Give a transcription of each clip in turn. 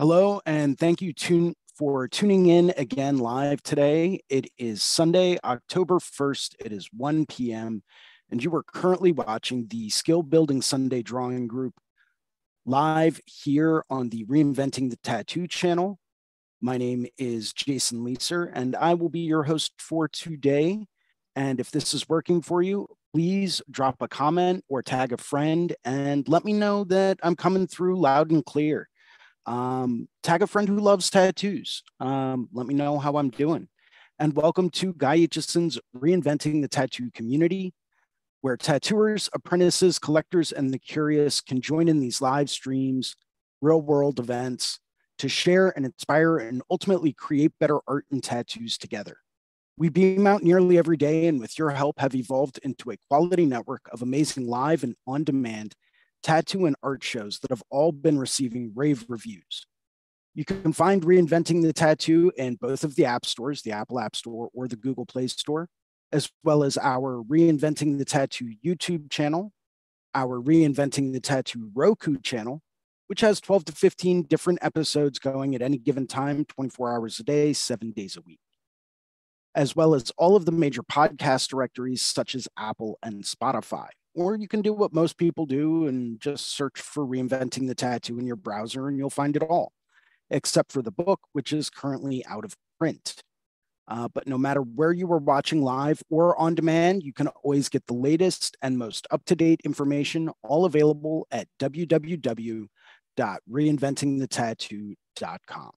Hello, and thank you for tuning in again live today. It is Sunday, October 1st. It is 1 p.m., and you are currently watching the Skill Building Sunday Drawing Group live here on the Reinventing the Tattoo channel. My name is Jason Leeser, and I will be your host for today. And if this is working for you, please drop a comment or tag a friend and let me know that I'm coming through loud and clear. Um, tag a friend who loves tattoos. Um, let me know how I'm doing. And welcome to Guy Aitchison's Reinventing the Tattoo Community, where tattooers, apprentices, collectors, and the curious can join in these live streams, real world events to share and inspire and ultimately create better art and tattoos together. We beam out nearly every day, and with your help, have evolved into a quality network of amazing live and on demand tattoo, and art shows that have all been receiving rave reviews. You can find Reinventing the Tattoo in both of the app stores, the Apple App Store or the Google Play Store, as well as our Reinventing the Tattoo YouTube channel, our Reinventing the Tattoo Roku channel, which has 12 to 15 different episodes going at any given time, 24 hours a day, seven days a week, as well as all of the major podcast directories such as Apple and Spotify. Or you can do what most people do and just search for reinventing the tattoo in your browser and you'll find it all, except for the book, which is currently out of print. Uh, but no matter where you are watching live or on demand, you can always get the latest and most up to date information, all available at www.reinventingthetattoo.com.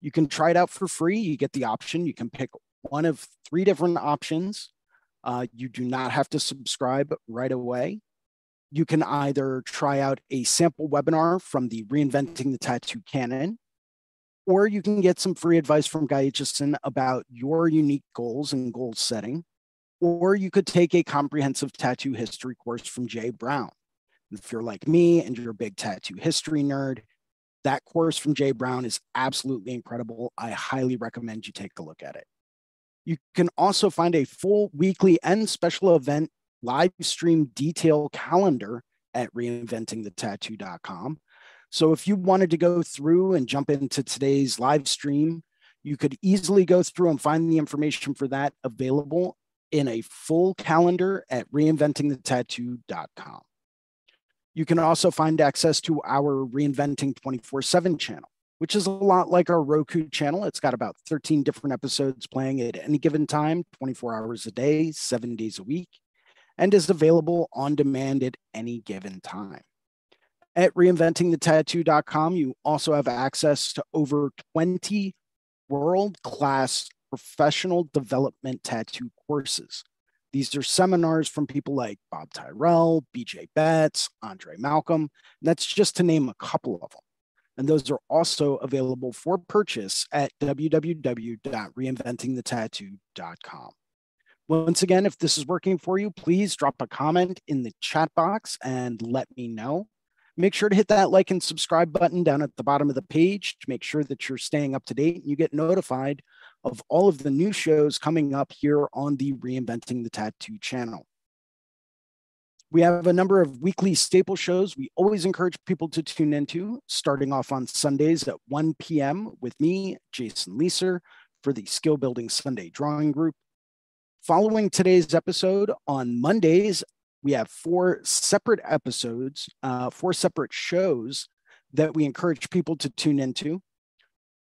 You can try it out for free. You get the option, you can pick one of three different options uh, you do not have to subscribe right away. You can either try out a sample webinar from the Reinventing the Tattoo Canon, or you can get some free advice from Guy Aitchison about your unique goals and goal setting, or you could take a comprehensive tattoo history course from Jay Brown. If you're like me and you're a big tattoo history nerd, that course from Jay Brown is absolutely incredible. I highly recommend you take a look at it. You can also find a full weekly and special event live stream detail calendar at reinventingthetattoo.com. So if you wanted to go through and jump into today's live stream, you could easily go through and find the information for that available in a full calendar at reinventingthetattoo.com. You can also find access to our Reinventing 24 7 channel which is a lot like our Roku channel. It's got about 13 different episodes playing at any given time, 24 hours a day, seven days a week, and is available on demand at any given time. At reinventingthetattoo.com, you also have access to over 20 world class professional development tattoo courses. These are seminars from people like Bob Tyrrell, BJ Betts, Andre Malcolm. That's just to name a couple of them and those are also available for purchase at www.reinventingthetattoo.com. Once again, if this is working for you, please drop a comment in the chat box and let me know. Make sure to hit that like and subscribe button down at the bottom of the page to make sure that you're staying up to date and you get notified of all of the new shows coming up here on the Reinventing the Tattoo channel. We have a number of weekly staple shows we always encourage people to tune into, starting off on Sundays at 1 p.m. with me, Jason Leeser, for the Skill Building Sunday Drawing Group. Following today's episode on Mondays, we have four separate episodes, uh, four separate shows that we encourage people to tune into.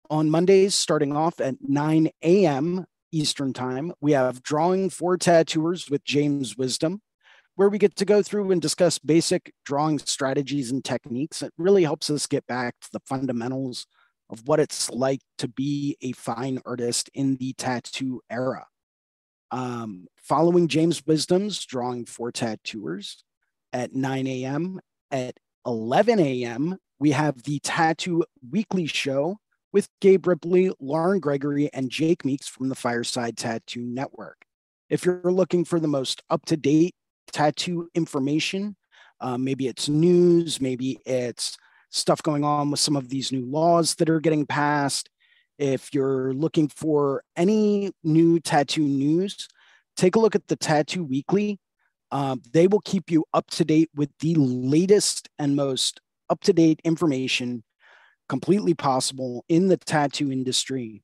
On Mondays, starting off at 9 a.m. Eastern Time, we have Drawing for Tattooers with James Wisdom where we get to go through and discuss basic drawing strategies and techniques. It really helps us get back to the fundamentals of what it's like to be a fine artist in the tattoo era. Um, following James Wisdom's Drawing for Tattooers at 9 a.m. At 11 a.m., we have the Tattoo Weekly Show with Gabe Ripley, Lauren Gregory, and Jake Meeks from the Fireside Tattoo Network. If you're looking for the most up to date tattoo information. Uh, maybe it's news, maybe it's stuff going on with some of these new laws that are getting passed. If you're looking for any new tattoo news, take a look at the Tattoo Weekly. Uh, they will keep you up to date with the latest and most up to date information completely possible in the tattoo industry.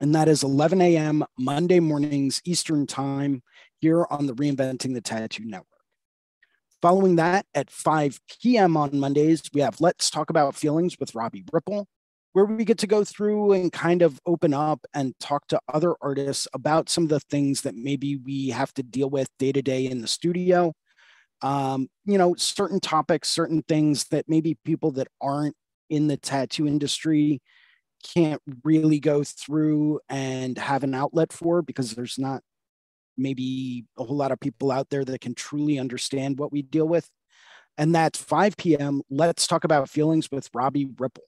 And that is 11 a.m. Monday mornings, Eastern Time, here on the Reinventing the Tattoo Network. Following that, at 5 p.m. on Mondays, we have Let's Talk About Feelings with Robbie Ripple, where we get to go through and kind of open up and talk to other artists about some of the things that maybe we have to deal with day to day in the studio. Um, you know, certain topics, certain things that maybe people that aren't in the tattoo industry can't really go through and have an outlet for because there's not maybe a whole lot of people out there that can truly understand what we deal with. And that's 5 p.m. Let's talk about feelings with Robbie Ripple.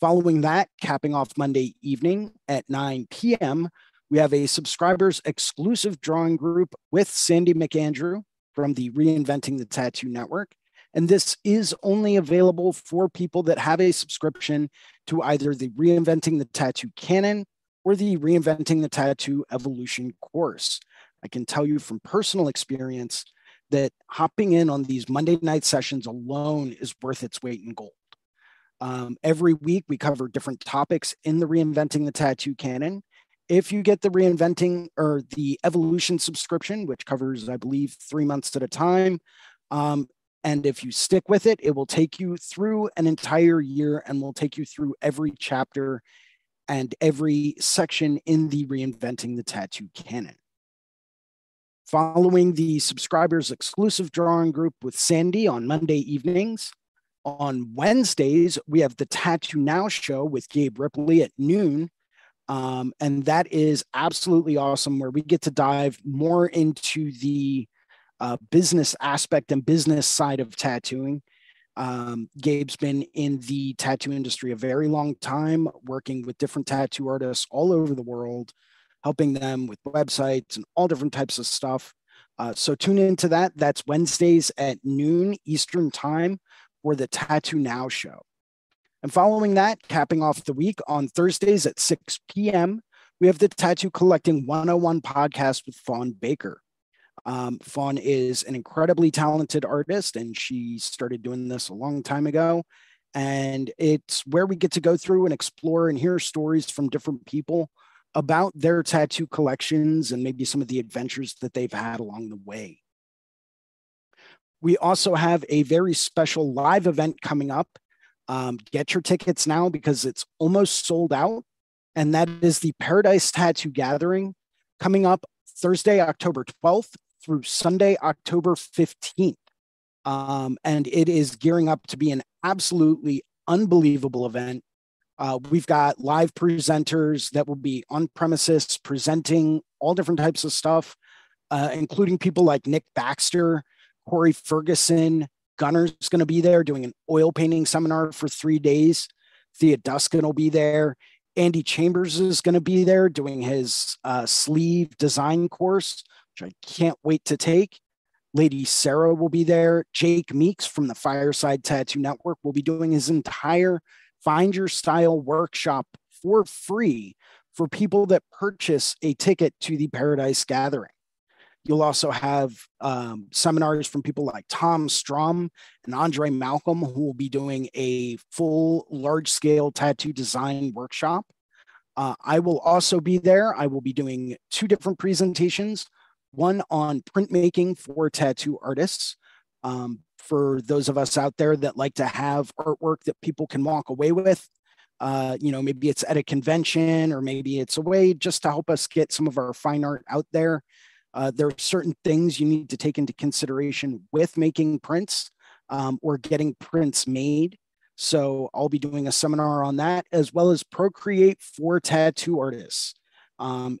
Following that, capping off Monday evening at 9 p.m., we have a subscribers exclusive drawing group with Sandy McAndrew from the Reinventing the Tattoo Network. And this is only available for people that have a subscription to either the Reinventing the Tattoo Canon or the Reinventing the Tattoo Evolution course. I can tell you from personal experience that hopping in on these Monday night sessions alone is worth its weight in gold. Um, every week, we cover different topics in the Reinventing the Tattoo canon. If you get the Reinventing or the Evolution subscription, which covers, I believe, three months at a time, um, and if you stick with it, it will take you through an entire year and will take you through every chapter and every section in the Reinventing the Tattoo canon. Following the subscribers exclusive drawing group with Sandy on Monday evenings, on Wednesdays, we have the Tattoo Now show with Gabe Ripley at noon. Um, and that is absolutely awesome, where we get to dive more into the uh, business aspect and business side of tattooing. Um, Gabe's been in the tattoo industry a very long time, working with different tattoo artists all over the world, helping them with websites and all different types of stuff. Uh, so tune into that. That's Wednesdays at noon Eastern Time for the Tattoo Now show. And following that, capping off the week on Thursdays at 6 p.m., we have the Tattoo Collecting 101 podcast with Fawn Baker. Um, Fawn is an incredibly talented artist, and she started doing this a long time ago. And it's where we get to go through and explore and hear stories from different people about their tattoo collections and maybe some of the adventures that they've had along the way. We also have a very special live event coming up. Um, get your tickets now because it's almost sold out. And that is the Paradise Tattoo Gathering coming up Thursday, October 12th through Sunday, October 15th. Um, and it is gearing up to be an absolutely unbelievable event. Uh, we've got live presenters that will be on premises presenting all different types of stuff, uh, including people like Nick Baxter, Corey Ferguson, Gunner's going to be there doing an oil painting seminar for three days. Thea Duskin will be there. Andy Chambers is going to be there doing his uh, sleeve design course which I can't wait to take. Lady Sarah will be there. Jake Meeks from the Fireside Tattoo Network will be doing his entire Find Your Style workshop for free for people that purchase a ticket to the Paradise Gathering. You'll also have um, seminars from people like Tom Strom and Andre Malcolm, who will be doing a full large scale tattoo design workshop. Uh, I will also be there. I will be doing two different presentations one on printmaking for tattoo artists. Um, for those of us out there that like to have artwork that people can walk away with, uh, you know, maybe it's at a convention or maybe it's a way just to help us get some of our fine art out there. Uh, there are certain things you need to take into consideration with making prints um, or getting prints made. So I'll be doing a seminar on that as well as Procreate for tattoo artists. Um,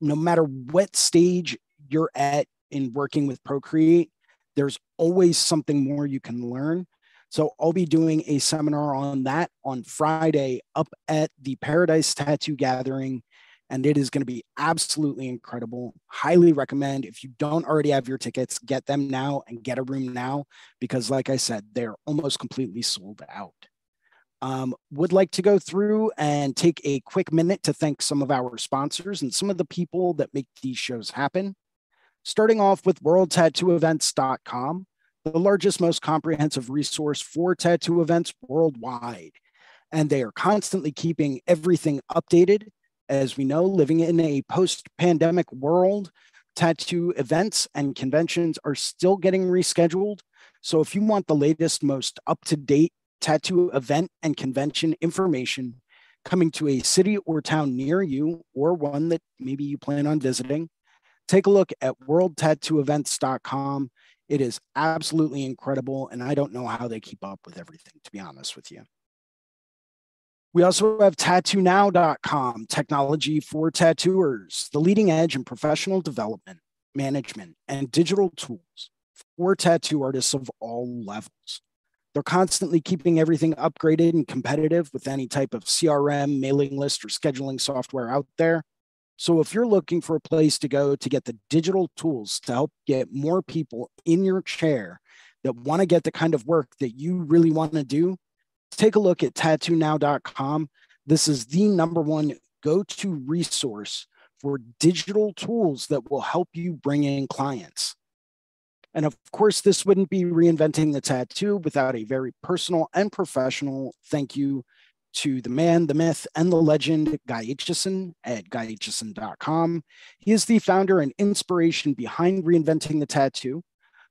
no matter what stage you're at in working with Procreate, there's always something more you can learn. So I'll be doing a seminar on that on Friday up at the Paradise Tattoo Gathering. And it is going to be absolutely incredible. Highly recommend. If you don't already have your tickets, get them now and get a room now because, like I said, they're almost completely sold out. Um, would like to go through and take a quick minute to thank some of our sponsors and some of the people that make these shows happen starting off with worldtattooevents.com, the largest, most comprehensive resource for tattoo events worldwide. and they are constantly keeping everything updated. As we know, living in a post pandemic world, tattoo events and conventions are still getting rescheduled. So if you want the latest, most up to date tattoo event and convention information coming to a city or town near you, or one that maybe you plan on visiting, take a look at worldtattooevents.com. It is absolutely incredible, and I don't know how they keep up with everything, to be honest with you. We also have tattoonow.com, technology for tattooers, the leading edge in professional development, management, and digital tools for tattoo artists of all levels. They're constantly keeping everything upgraded and competitive with any type of CRM, mailing list, or scheduling software out there. So if you're looking for a place to go to get the digital tools to help get more people in your chair that want to get the kind of work that you really want to do, take a look at tattoonow.com. This is the number one go to resource for digital tools that will help you bring in clients. And of course, this wouldn't be reinventing the tattoo without a very personal and professional thank you to the man, the myth, and the legend, Guy Aitchison at guyaitchison.com. He is the founder and inspiration behind reinventing the tattoo.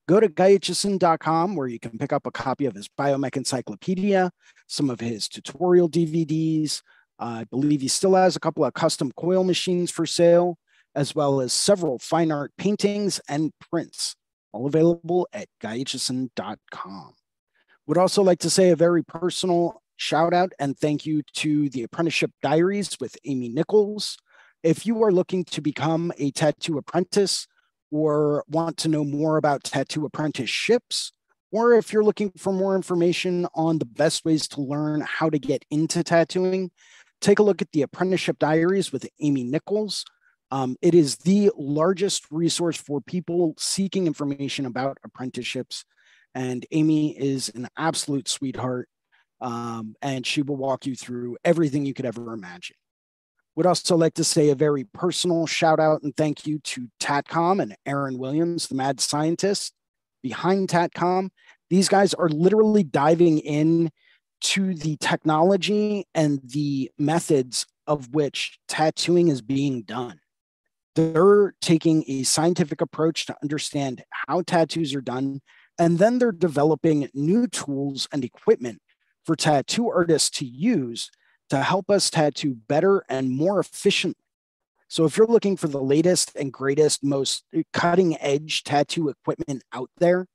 Go to guyaitchison.com where you can pick up a copy of his biomech encyclopedia, some of his tutorial DVDs. Uh, I believe he still has a couple of custom coil machines for sale, as well as several fine art paintings and prints, all available at guyaitchison.com. Would also like to say a very personal shout out and thank you to the Apprenticeship Diaries with Amy Nichols. If you are looking to become a tattoo apprentice, or want to know more about tattoo apprenticeships, or if you're looking for more information on the best ways to learn how to get into tattooing, take a look at the Apprenticeship Diaries with Amy Nichols. Um, it is the largest resource for people seeking information about apprenticeships. And Amy is an absolute sweetheart. Um, and she will walk you through everything you could ever imagine. Would also like to say a very personal shout out and thank you to TATCOM and Aaron Williams, the mad scientist behind TATCOM. These guys are literally diving in to the technology and the methods of which tattooing is being done. They're taking a scientific approach to understand how tattoos are done, and then they're developing new tools and equipment for tattoo artists to use to help us tattoo better and more efficiently. So if you're looking for the latest and greatest, most cutting edge tattoo equipment out there,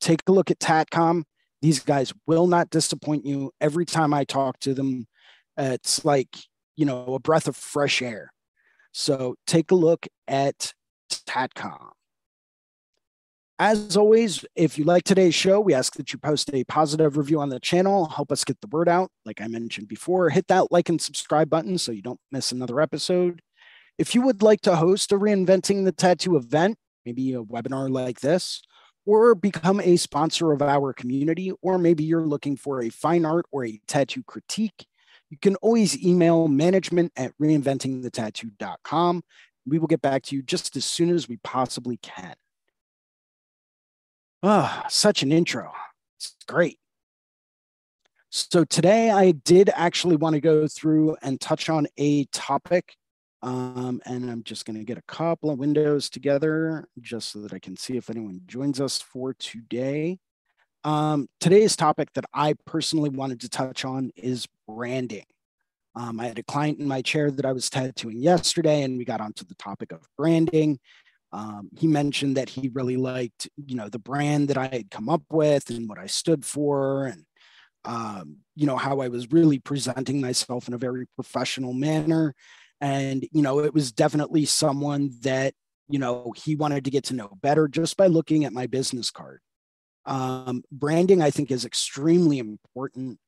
take a look at Tatcom. These guys will not disappoint you. Every time I talk to them, it's like, you know, a breath of fresh air. So take a look at Tatcom. As always, if you like today's show, we ask that you post a positive review on the channel, help us get the word out. Like I mentioned before, hit that like and subscribe button so you don't miss another episode. If you would like to host a Reinventing the Tattoo event, maybe a webinar like this, or become a sponsor of our community, or maybe you're looking for a fine art or a tattoo critique, you can always email management at reinventingthetattoo.com. We will get back to you just as soon as we possibly can. Oh, such an intro. It's great. So today I did actually want to go through and touch on a topic. Um, and I'm just going to get a couple of windows together just so that I can see if anyone joins us for today. Um, today's topic that I personally wanted to touch on is branding. Um, I had a client in my chair that I was tattooing yesterday, and we got onto the topic of branding. Um, he mentioned that he really liked, you know, the brand that I had come up with and what I stood for, and um, you know how I was really presenting myself in a very professional manner. And you know, it was definitely someone that you know he wanted to get to know better just by looking at my business card. Um, branding, I think, is extremely important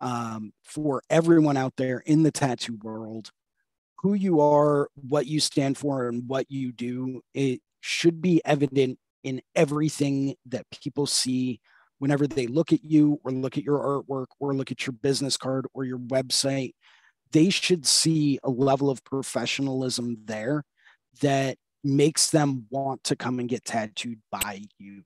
um, for everyone out there in the tattoo world who you are, what you stand for, and what you do, it should be evident in everything that people see whenever they look at you or look at your artwork or look at your business card or your website. They should see a level of professionalism there that makes them want to come and get tattooed by you.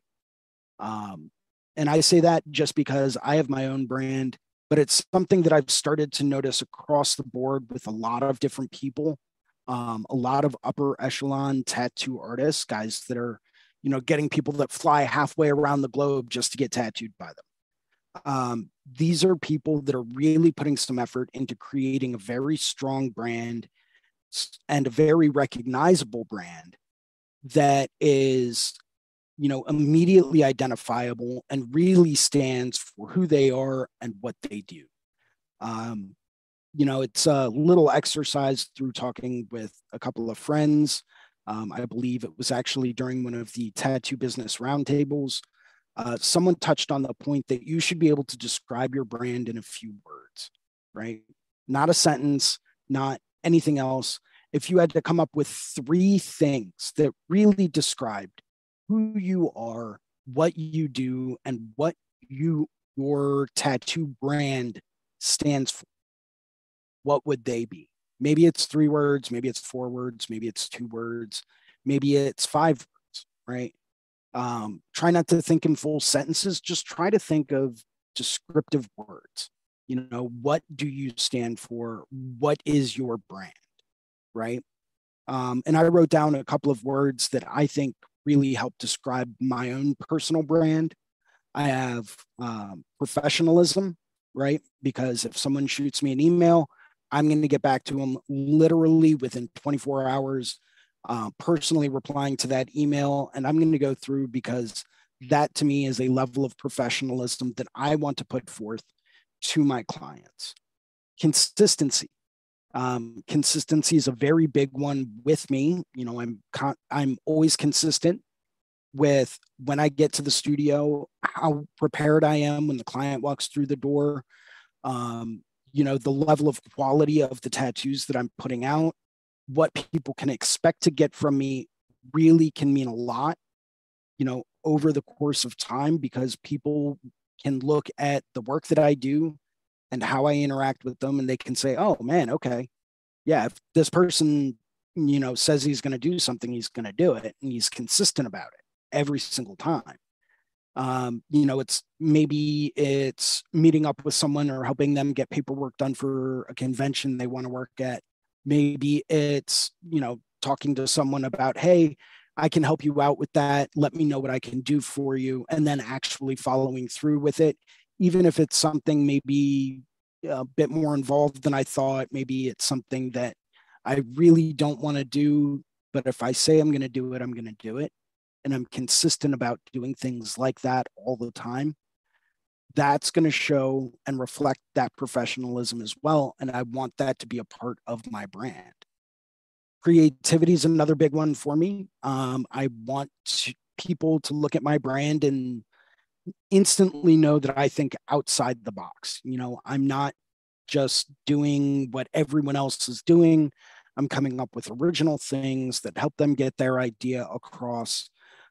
Um, and I say that just because I have my own brand but it's something that I've started to notice across the board with a lot of different people. Um, a lot of upper echelon tattoo artists, guys that are, you know, getting people that fly halfway around the globe just to get tattooed by them. Um, these are people that are really putting some effort into creating a very strong brand and a very recognizable brand that is you know immediately identifiable and really stands for who they are and what they do. Um, you know it's a little exercise through talking with a couple of friends. Um, i believe it was actually during one of the tattoo business roundtables. Uh, someone touched on the point that you should be able to describe your brand in a few words right? Not a sentence not anything else. If you had to come up with three things that really described who you are, what you do, and what you your tattoo brand stands for, what would they be? Maybe it's three words, maybe it's four words, maybe it's two words, maybe it's five words, right? Um, try not to think in full sentences, just try to think of descriptive words. You know, what do you stand for? What is your brand? Right. Um, and I wrote down a couple of words that I think really help describe my own personal brand. I have um, professionalism, right? Because if someone shoots me an email, I'm going to get back to them literally within 24 hours, uh, personally replying to that email. And I'm going to go through because that to me is a level of professionalism that I want to put forth to my clients. Consistency. Um, consistency is a very big one with me. You know, I'm con- I'm always consistent with when I get to the studio, how prepared I am when the client walks through the door. Um, you know, the level of quality of the tattoos that I'm putting out, what people can expect to get from me really can mean a lot, you know, over the course of time because people can look at the work that I do and how I interact with them and they can say, "Oh man, okay. Yeah, if this person, you know, says he's going to do something, he's going to do it and he's consistent about it." every single time. Um, you know, it's maybe it's meeting up with someone or helping them get paperwork done for a convention they want to work at. Maybe it's, you know, talking to someone about, hey, I can help you out with that. Let me know what I can do for you. And then actually following through with it, even if it's something maybe a bit more involved than I thought. Maybe it's something that I really don't want to do. But if I say I'm going to do it, I'm going to do it and I'm consistent about doing things like that all the time, that's going to show and reflect that professionalism as well. And I want that to be a part of my brand. Creativity is another big one for me. Um, I want people to look at my brand and instantly know that I think outside the box. You know, I'm not just doing what everyone else is doing. I'm coming up with original things that help them get their idea across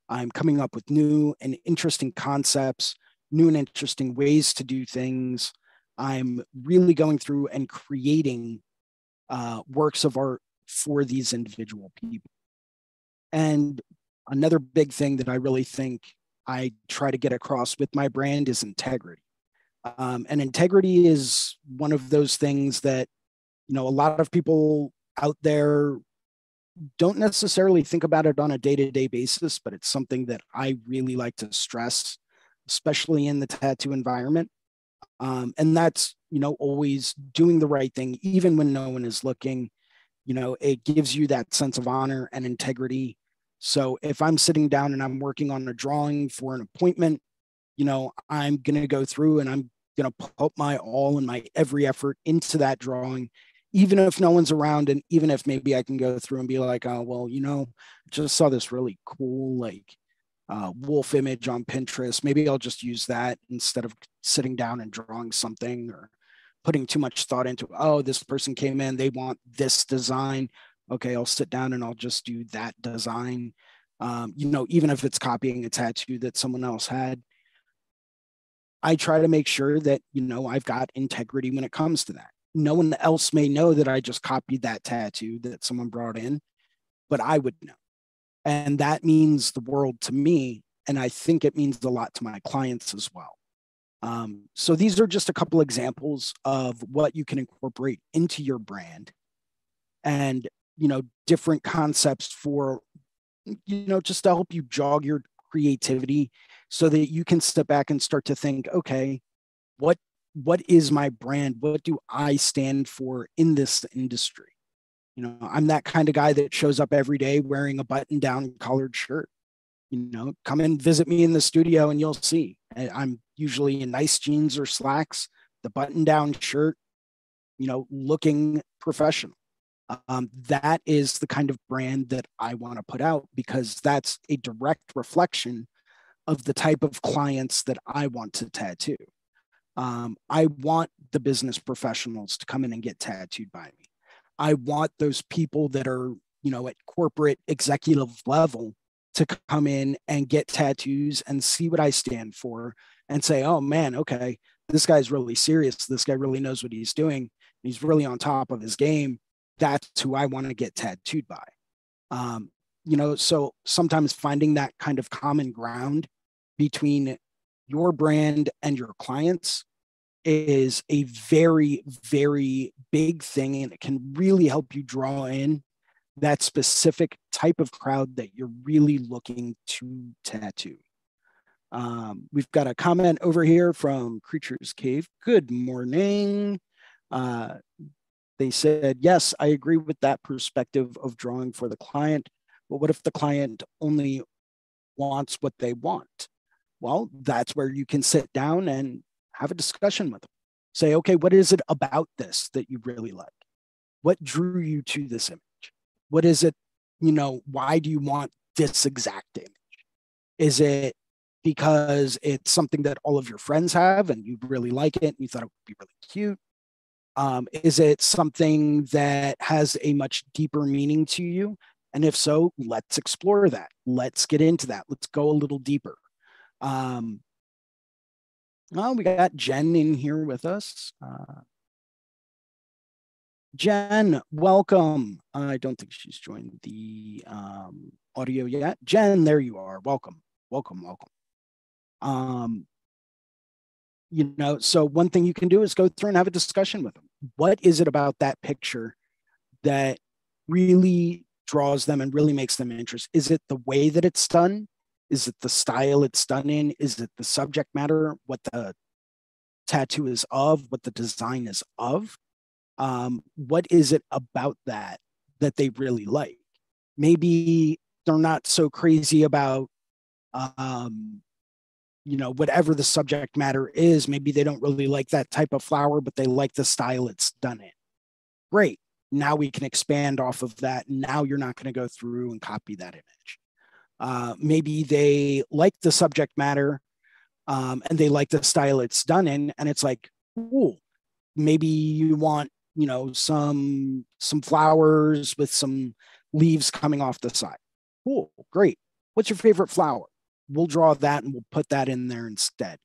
I'm coming up with new and interesting concepts, new and interesting ways to do things. I'm really going through and creating uh, works of art for these individual people. And another big thing that I really think I try to get across with my brand is integrity. Um, and integrity is one of those things that, you know, a lot of people out there don't necessarily think about it on a day-to-day basis but it's something that i really like to stress especially in the tattoo environment um, and that's you know always doing the right thing even when no one is looking you know it gives you that sense of honor and integrity so if i'm sitting down and i'm working on a drawing for an appointment you know i'm going to go through and i'm going to put my all and my every effort into that drawing even if no one's around and even if maybe I can go through and be like, oh, well, you know, just saw this really cool like uh, wolf image on Pinterest. Maybe I'll just use that instead of sitting down and drawing something or putting too much thought into, oh, this person came in, they want this design. Okay, I'll sit down and I'll just do that design. Um, you know, even if it's copying a tattoo that someone else had, I try to make sure that, you know, I've got integrity when it comes to that no one else may know that I just copied that tattoo that someone brought in, but I would know. And that means the world to me. And I think it means a lot to my clients as well. Um, so these are just a couple examples of what you can incorporate into your brand and you know different concepts for you know just to help you jog your creativity so that you can step back and start to think okay what what is my brand? What do i stand for in this industry? You know i'm that kind of guy that shows up every day wearing a button down collared shirt. You know come and visit me in the studio and you'll see. I'm usually in nice jeans or slacks the button down shirt you know looking professional um, that is the kind of brand that I want to put out because that's a direct reflection of the type of clients that I want to tattoo. Um, I want the business professionals to come in and get tattooed by me. I want those people that are, you know, at corporate executive level to come in and get tattoos and see what I stand for and say, oh man, okay, this guy's really serious. This guy really knows what he's doing. He's really on top of his game that's who I want to get tattooed by. Um, you know, so sometimes finding that kind of common ground between your brand and your clients is a very, very big thing. And it can really help you draw in that specific type of crowd that you're really looking to tattoo. Um, we've got a comment over here from Creatures Cave. Good morning. Uh, they said, yes, I agree with that perspective of drawing for the client. But what if the client only wants what they want? Well, that's where you can sit down and have a discussion with them. Say, okay, what is it about this that you really like? What drew you to this image? What is it, you know, why do you want this exact image? Is it because it's something that all of your friends have and you really like it and you thought it would be really cute? Um, is it something that has a much deeper meaning to you? And if so, let's explore that. Let's get into that. Let's go a little deeper. Um, well, we got Jen in here with us. Uh, Jen, welcome. I don't think she's joined the um, audio yet. Jen, there you are. Welcome, welcome, welcome. Um, you know so one thing you can do is go through and have a discussion with them. What is it about that picture that really draws them and really makes them interested is it the way that it's done? Is it the style it's done in? Is it the subject matter what the tattoo is of what the design is of? Um, what is it about that that they really like? Maybe they're not so crazy about um, you know whatever the subject matter is maybe they don't really like that type of flower but they like the style it's done in. Great. Now we can expand off of that. Now you're not going to go through and copy that image. Uh, maybe they like the subject matter um, and they like the style it's done in and it's like cool maybe you want you know some some flowers with some leaves coming off the side. Cool. Great. What's your favorite flower we'll draw that and we'll put that in there instead.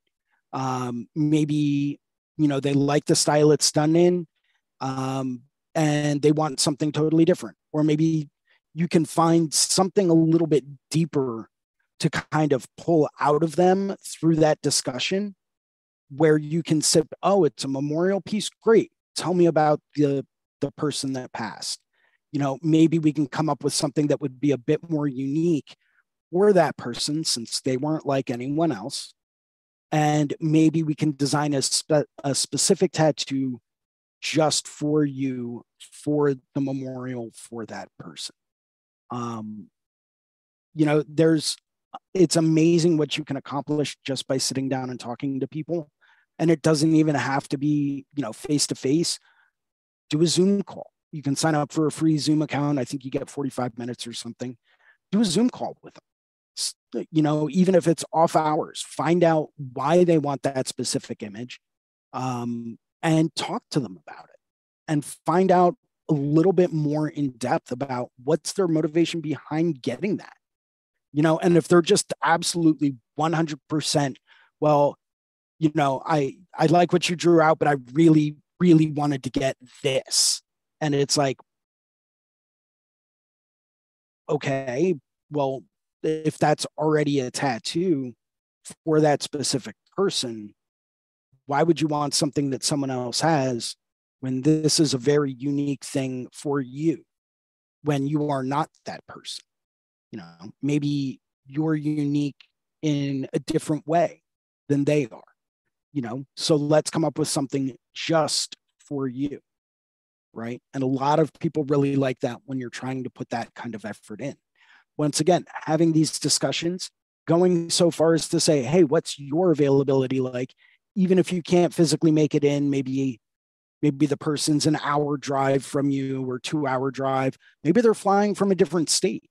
Um, maybe, you know, they like the style it's done in um, and they want something totally different. Or maybe you can find something a little bit deeper to kind of pull out of them through that discussion where you can say, oh, it's a memorial piece. Great. Tell me about the, the person that passed. You know, maybe we can come up with something that would be a bit more unique for that person since they weren't like anyone else. And maybe we can design a, spe- a specific tattoo just for you for the memorial for that person. Um, you know, there's, it's amazing what you can accomplish just by sitting down and talking to people. And it doesn't even have to be, you know, face to face. Do a Zoom call. You can sign up for a free Zoom account. I think you get 45 minutes or something. Do a Zoom call with them you know, even if it's off hours, find out why they want that specific image um, and talk to them about it and find out a little bit more in depth about what's their motivation behind getting that. You know, and if they're just absolutely 100%, well, you know, I I like what you drew out, but I really really wanted to get this. And it's like okay, well, if that's already a tattoo for that specific person, why would you want something that someone else has when this is a very unique thing for you when you are not that person? You know maybe you're unique in a different way than they are you know? So let's come up with something just for you right? And a lot of people really like that when you're trying to put that kind of effort in once again having these discussions going so far as to say hey what's your availability like? Even if you can't physically make it in maybe maybe the person's an hour drive from you or two hour drive maybe they're flying from a different state.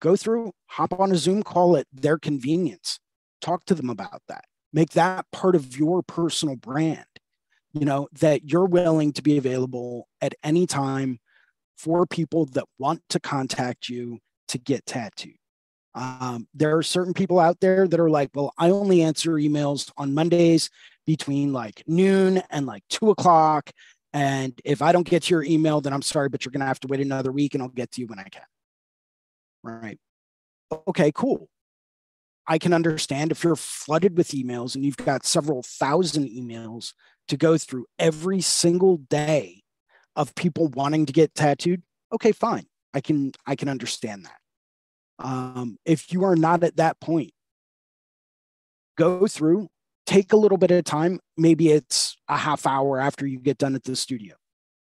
Go through hop on a zoom call at their convenience. Talk to them about that. Make that part of your personal brand you know that you're willing to be available at any time for people that want to contact you to get tattooed um, there are certain people out there that are like well i only answer emails on mondays between like noon and like two o'clock and if I don't get your email, then I'm sorry, but you're going to have to wait another week and I'll get to you when I can. Right. Okay, cool. I can understand if you're flooded with emails and you've got several thousand emails to go through every single day of people wanting to get tattooed. Okay, fine. I can I can understand that. Um, if you are not at that point, go through take a little bit of time. Maybe it's a half hour after you get done at the studio.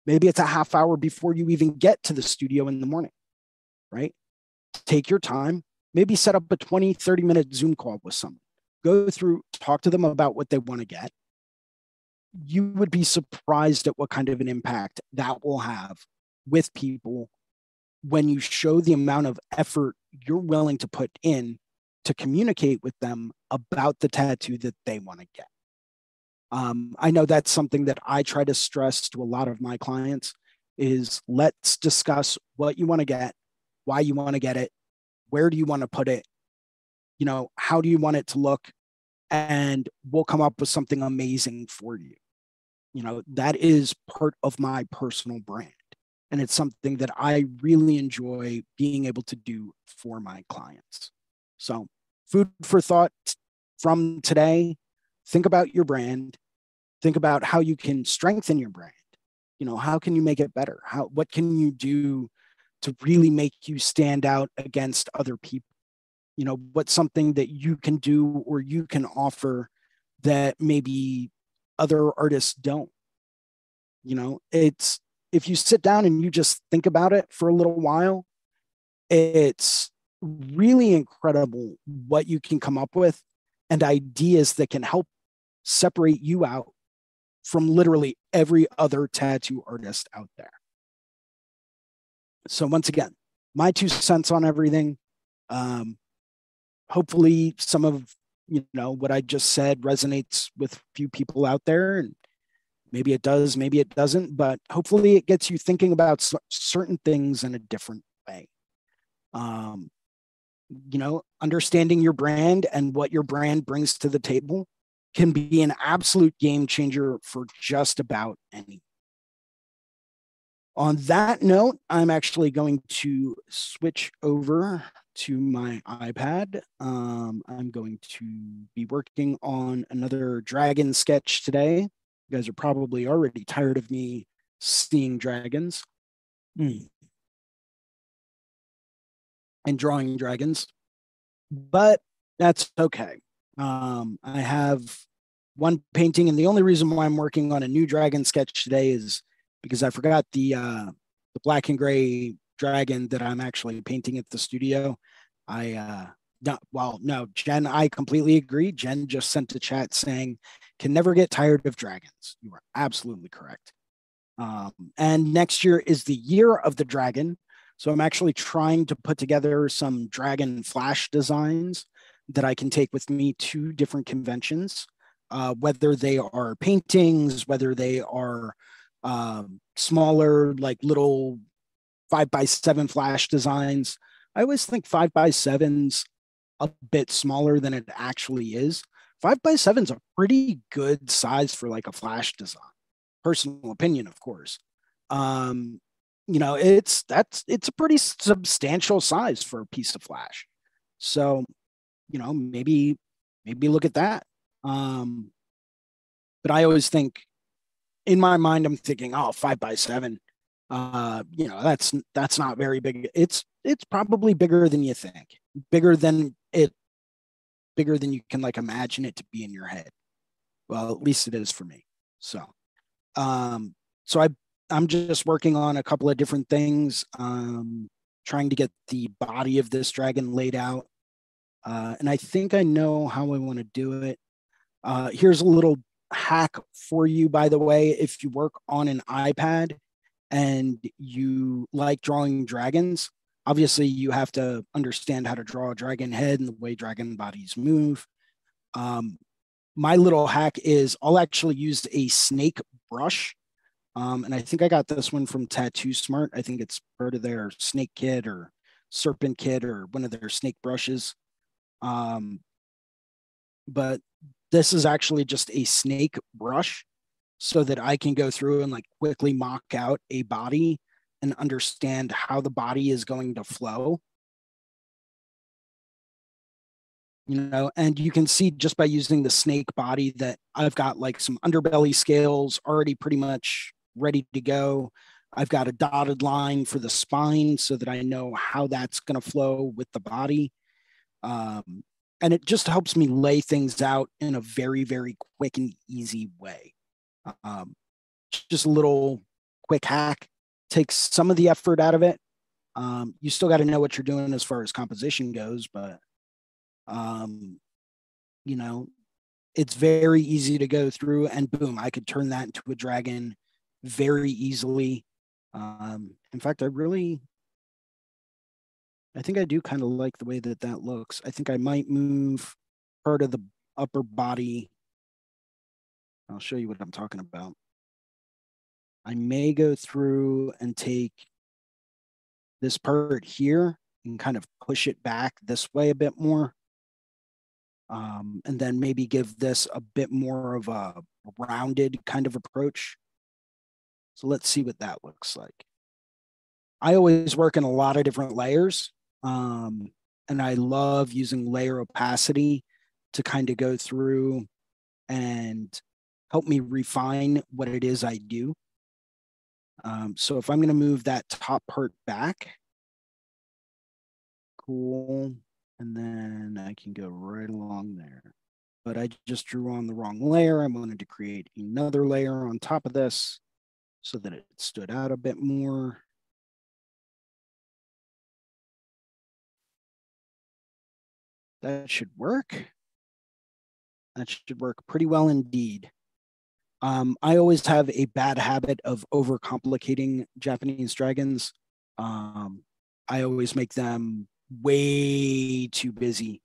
Maybe it's a half hour before you even get to the studio in the morning, right? Take your time, maybe set up a 20, 30 minute Zoom call with someone. Go through, talk to them about what they want to get. You would be surprised at what kind of an impact that will have with people when you show the amount of effort you're willing to put in to communicate with them about the tattoo that they want to get. Um, I know that's something that I try to stress to a lot of my clients is let's discuss what you want to get, why you want to get it, where do you want to put it, you know, how do you want it to look, and we'll come up with something amazing for you. You know, that is part of my personal brand. And it's something that I really enjoy being able to do for my clients. So, food for thought from today think about your brand, think about how you can strengthen your brand. You know, how can you make it better? How what can you do to really make you stand out against other people? You know, what's something that you can do or you can offer that maybe other artists don't? You know, it's if you sit down and you just think about it for a little while, it's really incredible what you can come up with and ideas that can help separate you out from literally every other tattoo artist out there. So, once again, my two cents on everything. Um, hopefully, some of you know what I just said resonates with a few people out there, and maybe it does, maybe it doesn't. But hopefully, it gets you thinking about certain things in a different way. Um, you know, understanding your brand and what your brand brings to the table can be an absolute game changer for just about any. On that note, I'm actually going to switch over to my iPad. Um, I'm going to be working on another dragon sketch today. You guys are probably already tired of me seeing dragons. Mm and drawing dragons, but that's okay. Um, I have one painting, and the only reason why I'm working on a new dragon sketch today is because I forgot the uh, the black and gray dragon that I'm actually painting at the studio. I uh, no, well, no, Jen, I completely agree. Jen just sent a chat saying, "Can never get tired of dragons." You are absolutely correct. Um, and next year is the year of the dragon, so I'm actually trying to put together some Dragon Flash designs that I can take with me to different conventions, uh, whether they are paintings, whether they are um, smaller, like little five by seven flash designs. I always think five by seven's a bit smaller than it actually is. Five by seven's a pretty good size for like a flash design. Personal opinion, of course. Um, you know it's that's it's a pretty substantial size for a piece of flash so you know maybe maybe look at that um but I always think in my mind, I'm thinking, oh, five by seven. Uh, you know, that's that's not very big. It's it's probably bigger than you think, bigger than it, bigger than you can like imagine it to be in your head. Well, at least it is for me. So, um, so I I'm just working on a couple of different things, um, trying to get the body of this dragon laid out. Uh, and I think I know how I want to do it. Uh, here's a little hack for you, by the way. If you work on an iPad and you like drawing dragons, obviously you have to understand how to draw a dragon head and the way dragon bodies move. Um, my little hack is I'll actually use a snake brush um, and I think I got this one from Tattoo Smart. I think it's part of their snake kit or serpent kit or one of their snake brushes. Um, but this is actually just a snake brush so that I can go through and like quickly mock out a body and understand how the body is going to flow. You know, and you can see just by using the snake body that I've got like some underbelly scales already pretty much ready to go. I've got a dotted line for the spine so that I know how that's going to flow with the body. Um, and it just helps me lay things out in a very, very quick and easy way. Um, just a little quick hack takes some of the effort out of it. Um, you still got to know what you're doing as far as composition goes, but um, you know, it's very easy to go through and boom, I could turn that into a dragon very easily. Um, in fact, I really, I think I do kind of like the way that that looks. I think I might move part of the upper body. I'll show you what I'm talking about. I may go through and take this part here and kind of push it back this way a bit more. Um, and then maybe give this a bit more of a rounded kind of approach. So let's see what that looks like. I always work in a lot of different layers. Um, and I love using layer opacity to kind of go through and help me refine what it is I do. Um, so if I'm going to move that top part back, cool. And then I can go right along there. But I just drew on the wrong layer. I wanted to create another layer on top of this so that it stood out a bit more. That should work. That should work pretty well indeed. Um, I always have a bad habit of overcomplicating Japanese dragons. Um, I always make them way too busy.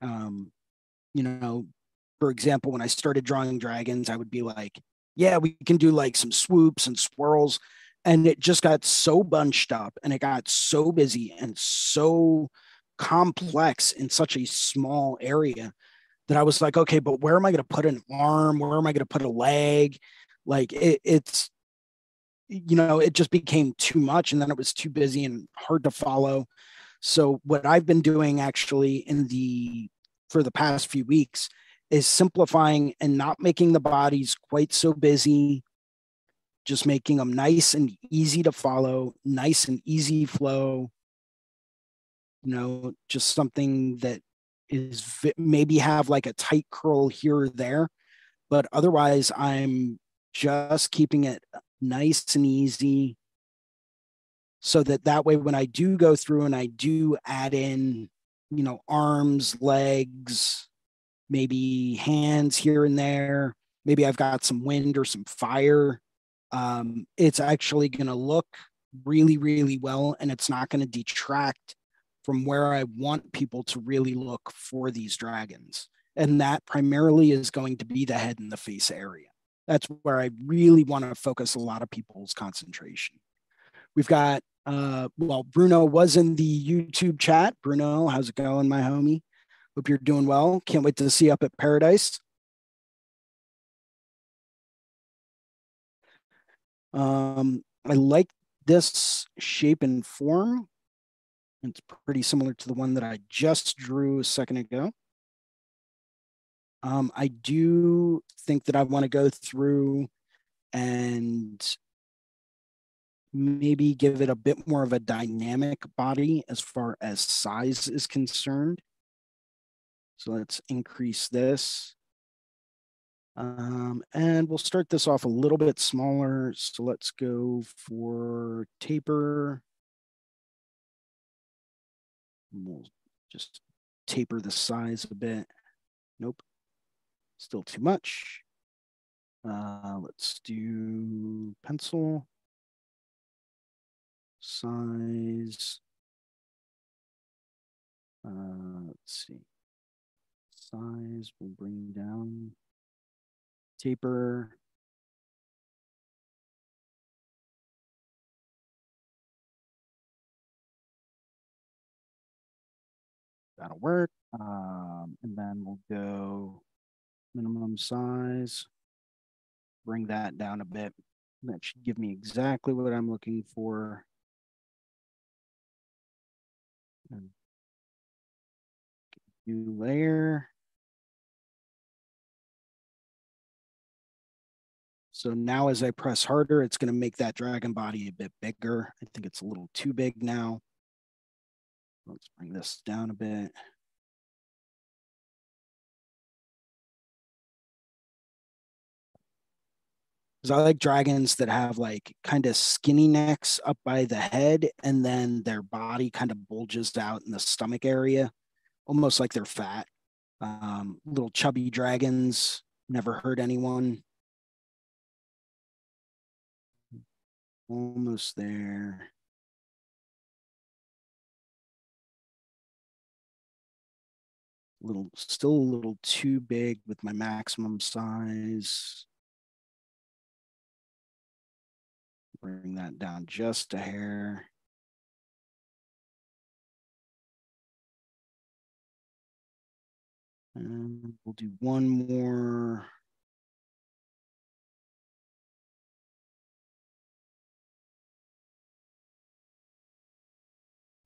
Um, you know, for example, when I started drawing dragons, I would be like, yeah, we can do like some swoops and swirls. And it just got so bunched up and it got so busy and so complex in such a small area that I was like, okay, but where am I going to put an arm? Where am I going to put a leg? Like it, it's, you know, it just became too much and then it was too busy and hard to follow. So what I've been doing actually in the for the past few weeks is simplifying and not making the bodies quite so busy, just making them nice and easy to follow, nice and easy flow. You know, just something that is maybe have like a tight curl here or there, but otherwise, I'm just keeping it nice and easy so that that way when i do go through and i do add in you know arms legs maybe hands here and there. Maybe I've got some wind or some fire. Um, it's actually going to look really, really well, and it's not going to detract from where I want people to really look for these dragons. And that primarily is going to be the head and the face area. That's where I really want to focus a lot of people's concentration. We've got, uh, well, Bruno was in the YouTube chat. Bruno, how's it going, my homie? Hope you're doing well. Can't wait to see you up at Paradise. Um, I like this shape and form. It's pretty similar to the one that I just drew a second ago. Um, I do think that I want to go through and maybe give it a bit more of a dynamic body as far as size is concerned. So let's increase this. Um, and we'll start this off a little bit smaller. So let's go for taper. We'll just taper the size a bit. Nope, still too much. Uh, let's do pencil size. Uh, let's see. Size we'll bring down taper. That'll work. Um, and then we'll go minimum size, bring that down a bit. That should give me exactly what I'm looking for. And New layer. So now as I press harder, it's going to make that dragon body a bit bigger. I think it's a little too big now. Let's bring this down a bit. Because I like dragons that have like kind of skinny necks up by the head, and then their body kind of bulges out in the stomach area, almost like they're fat. Um, little chubby dragons never hurt anyone. Almost there. Little, still a little too big with my maximum size. Bring that down just a hair. And we'll do one more.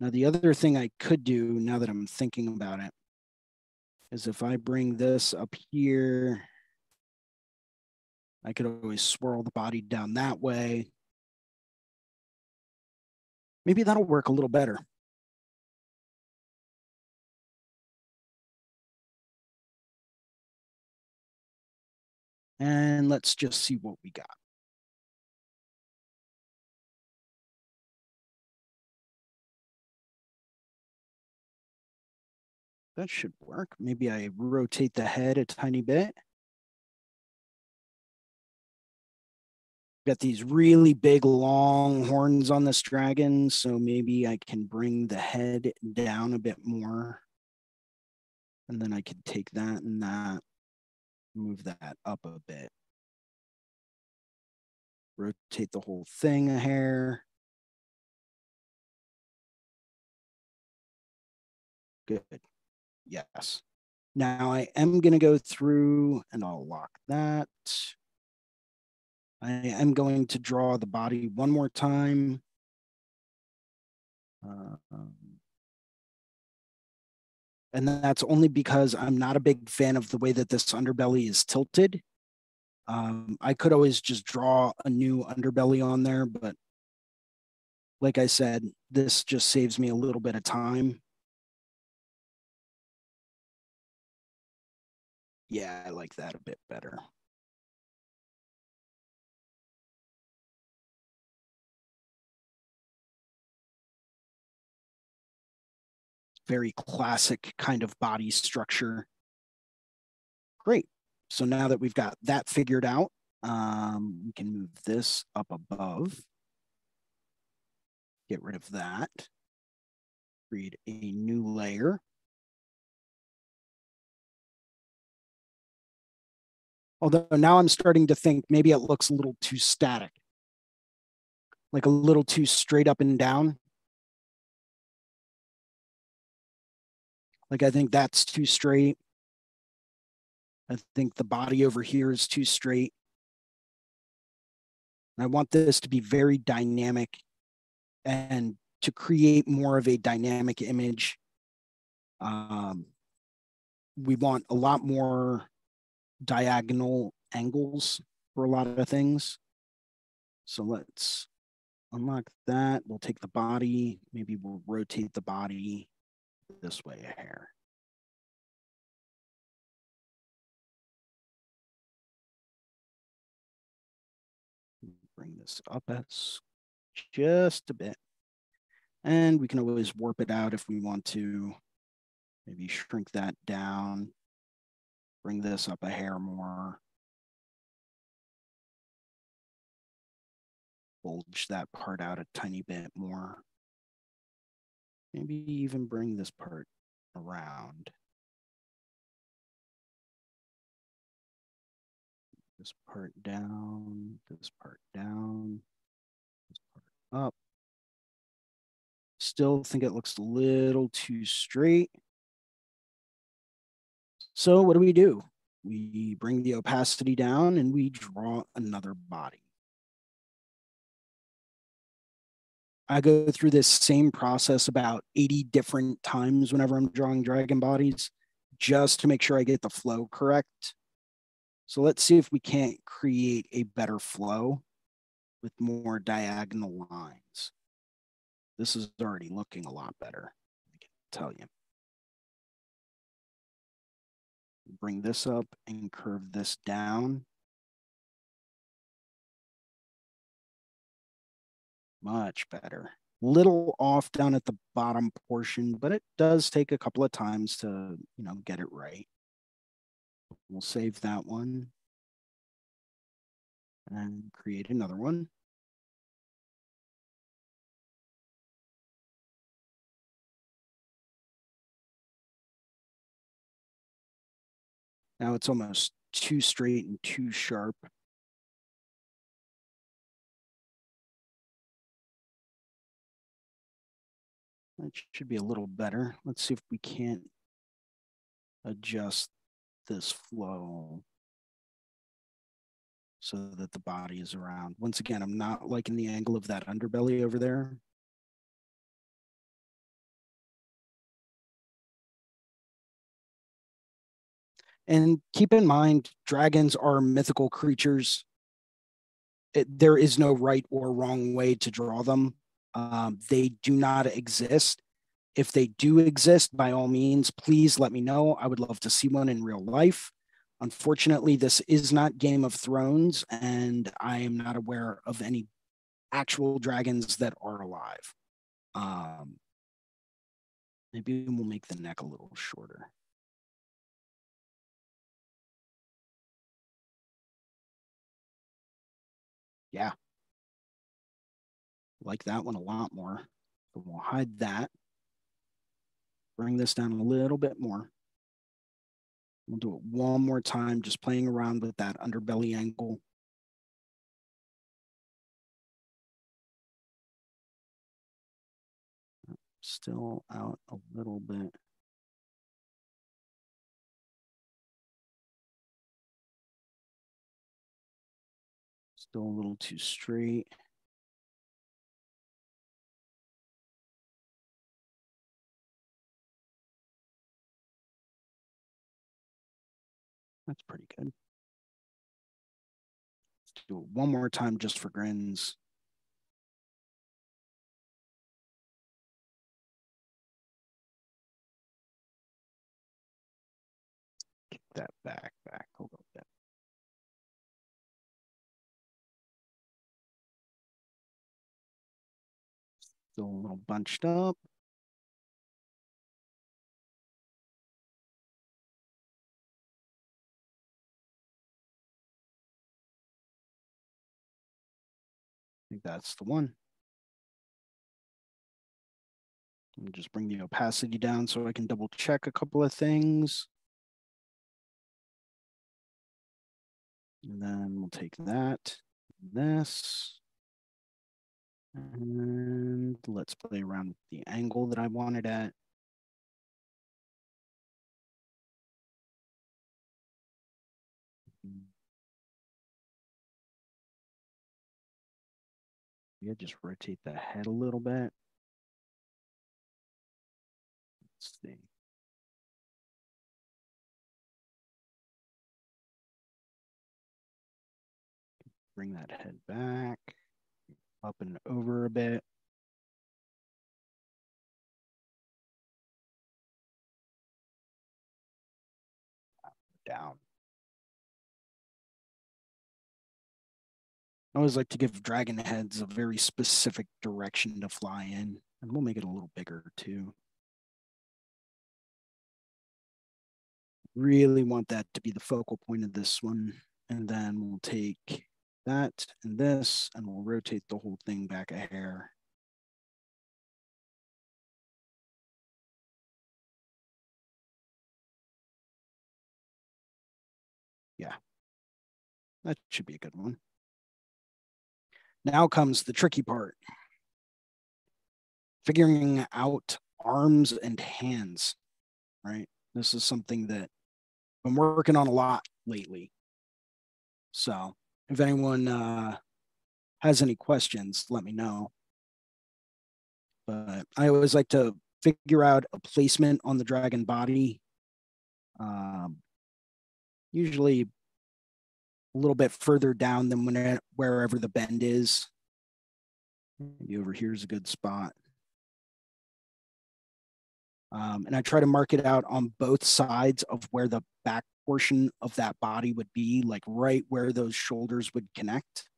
Now, the other thing I could do now that I'm thinking about it is if I bring this up here, I could always swirl the body down that way. Maybe that'll work a little better. And let's just see what we got. That should work. Maybe I rotate the head a tiny bit. Got these really big long horns on this dragon, so maybe I can bring the head down a bit more. And then I could take that and that, move that up a bit. Rotate the whole thing a hair. Good. Yes. Now I am going to go through and I'll lock that. I am going to draw the body one more time. Uh, and that's only because I'm not a big fan of the way that this underbelly is tilted. Um, I could always just draw a new underbelly on there, but like I said, this just saves me a little bit of time. Yeah, I like that a bit better. Very classic kind of body structure. Great. So now that we've got that figured out, um, we can move this up above. Get rid of that. Create a new layer. Although now I'm starting to think maybe it looks a little too static, like a little too straight up and down. Like I think that's too straight. I think the body over here is too straight. And I want this to be very dynamic and to create more of a dynamic image. Um, we want a lot more diagonal angles for a lot of things. So let's unlock that. We'll take the body, maybe we'll rotate the body this way a hair. Bring this up as just a bit. And we can always warp it out if we want to. Maybe shrink that down, bring this up a hair more. Bulge that part out a tiny bit more. Maybe even bring this part around. This part down, this part down, this part up. Still think it looks a little too straight. So what do we do? We bring the opacity down and we draw another body. I go through this same process about 80 different times whenever I'm drawing dragon bodies, just to make sure I get the flow correct. So let's see if we can't create a better flow with more diagonal lines. This is already looking a lot better, I can tell you. Bring this up and curve this down. Much better. Little off down at the bottom portion, but it does take a couple of times to, you know, get it right. We'll save that one and create another one. Now it's almost too straight and too sharp. That should be a little better. Let's see if we can't adjust this flow so that the body is around. Once again, I'm not liking the angle of that underbelly over there. And keep in mind, dragons are mythical creatures. It, there is no right or wrong way to draw them. Um, they do not exist. If they do exist, by all means, please let me know. I would love to see one in real life. Unfortunately, this is not Game of Thrones, and I am not aware of any actual dragons that are alive. Um, maybe we'll make the neck a little shorter. Yeah. Like that one a lot more. So we'll hide that. Bring this down a little bit more. We'll do it one more time, just playing around with that underbelly angle. Still out a little bit. Still a little too straight. That's pretty good. Let's do it one more time just for grins. Kick that back, back a little Still a little bunched up. I think that's the one. Just bring the opacity down so I can double check a couple of things. And then we'll take that, this, and let's play around with the angle that I wanted at. Yeah, just rotate the head a little bit. Let's see. bring that head back, up and over a bit. Down. I always like to give dragon heads a very specific direction to fly in, and we'll make it a little bigger too. Really want that to be the focal point of this one. And then we'll take that and this, and we'll rotate the whole thing back a hair. Yeah, that should be a good one. Now comes the tricky part figuring out arms and hands, right? This is something that I'm working on a lot lately. So if anyone uh, has any questions, let me know. But I always like to figure out a placement on the dragon body. Um, usually a little bit further down than when wherever the bend is. Maybe over here is a good spot. Um, and I try to mark it out on both sides of where the back portion of that body would be, like right where those shoulders would connect.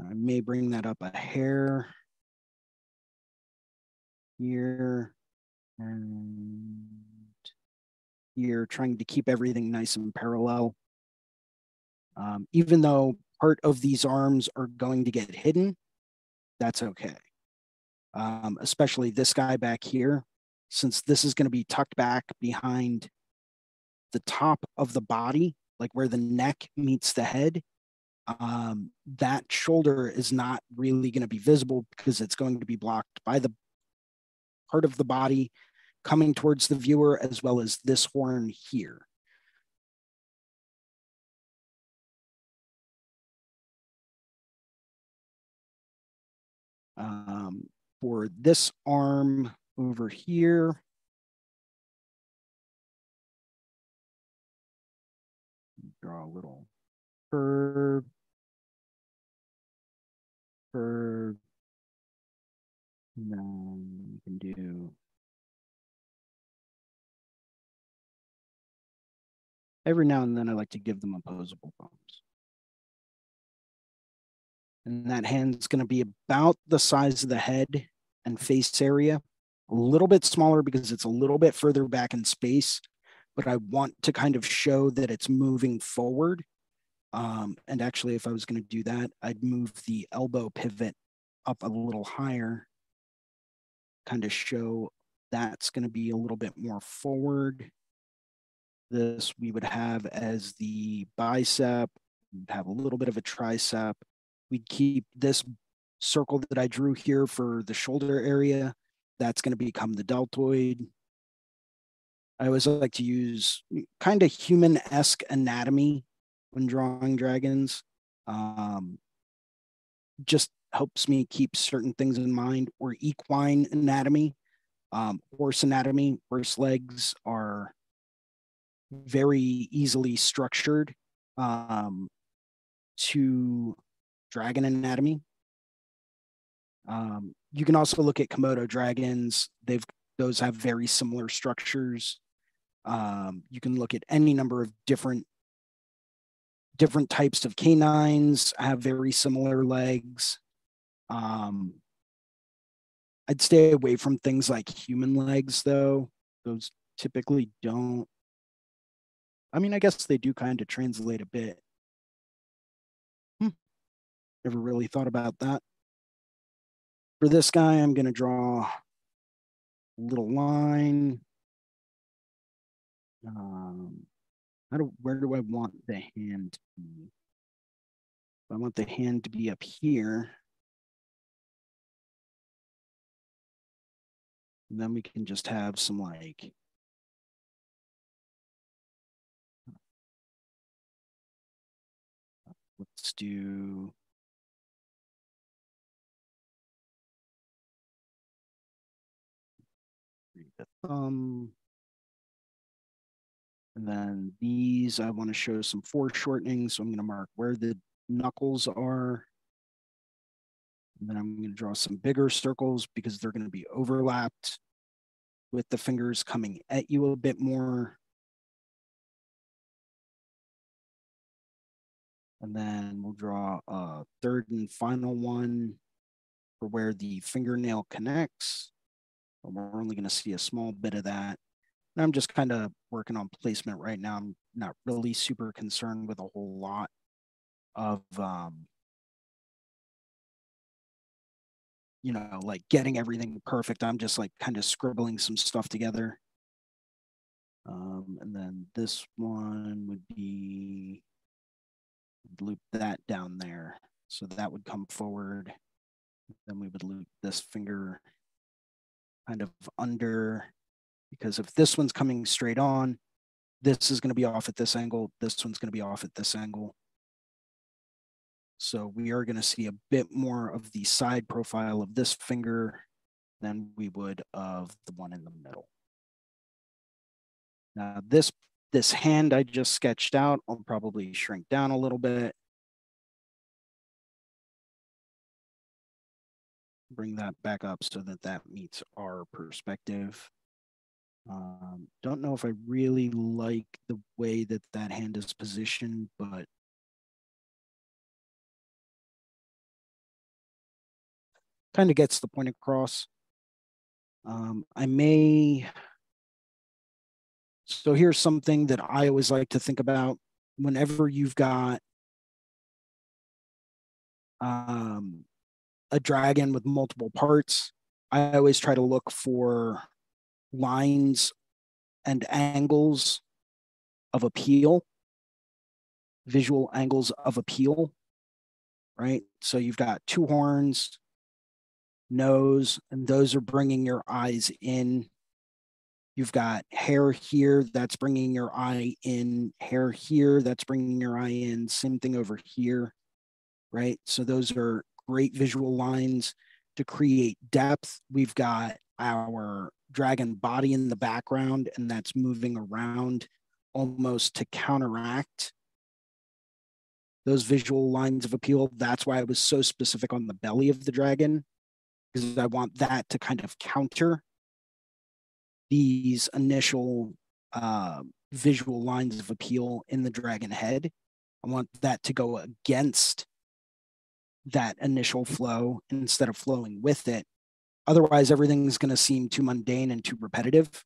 I may bring that up a hair here and here, trying to keep everything nice and parallel. Um, even though part of these arms are going to get hidden, that's okay. Um, especially this guy back here, since this is going to be tucked back behind the top of the body, like where the neck meets the head, um, that shoulder is not really going to be visible because it's going to be blocked by the part of the body coming towards the viewer as well as this horn here. Um, for this arm over here, draw a little. Curve, and then you can do. Every now and then I like to give them opposable thumbs and that hand's going to be about the size of the head and face area, a little bit smaller because it's a little bit further back in space, but I want to kind of show that it's moving forward. Um, and actually, if I was going to do that, I'd move the elbow pivot up a little higher, kind of show that's going to be a little bit more forward. This we would have as the bicep, We'd have a little bit of a tricep, We'd keep this circle that I drew here for the shoulder area. That's going to become the deltoid. I always like to use kind of human-esque anatomy when drawing dragons. Um, just helps me keep certain things in mind or equine anatomy. Um, horse anatomy, horse legs are very easily structured um, to dragon anatomy. Um, you can also look at Komodo dragons. They've those have very similar structures. Um, you can look at any number of different different types of canines have very similar legs. Um, I'd stay away from things like human legs, though. Those typically don't. I mean, I guess they do kind of translate a bit. Never really thought about that. For this guy, I'm going to draw a little line. Um, how do, where do I want the hand to be? I want the hand to be up here. And then we can just have some like let's do the thumb. And then these, I want to show some foreshortening. So I'm going to mark where the knuckles are. And then I'm going to draw some bigger circles because they're going to be overlapped with the fingers coming at you a bit more. And then we'll draw a third and final one for where the fingernail connects. But we're only going to see a small bit of that. And I'm just kind of working on placement right now. I'm not really super concerned with a whole lot of, um, you know, like getting everything perfect. I'm just like kind of scribbling some stuff together. Um, and then this one would be loop that down there. So that would come forward. Then we would loop this finger kind of under, because if this one's coming straight on, this is going to be off at this angle. This one's going to be off at this angle. So we are going to see a bit more of the side profile of this finger than we would of the one in the middle. Now this this hand I just sketched out, I'll probably shrink down a little bit. Bring that back up so that that meets our perspective. Um, don't know if I really like the way that that hand is positioned, but kind of gets the point across. Um, I may so here's something that I always like to think about whenever you've got um, a dragon with multiple parts. I always try to look for lines and angles of appeal, visual angles of appeal, right? So you've got two horns, nose, and those are bringing your eyes in You've got hair here that's bringing your eye in, hair here that's bringing your eye in, same thing over here, right? So those are great visual lines to create depth. We've got our dragon body in the background and that's moving around almost to counteract those visual lines of appeal. That's why I was so specific on the belly of the dragon because I want that to kind of counter these initial uh, visual lines of appeal in the dragon head. I want that to go against that initial flow instead of flowing with it. Otherwise, everything's going to seem too mundane and too repetitive.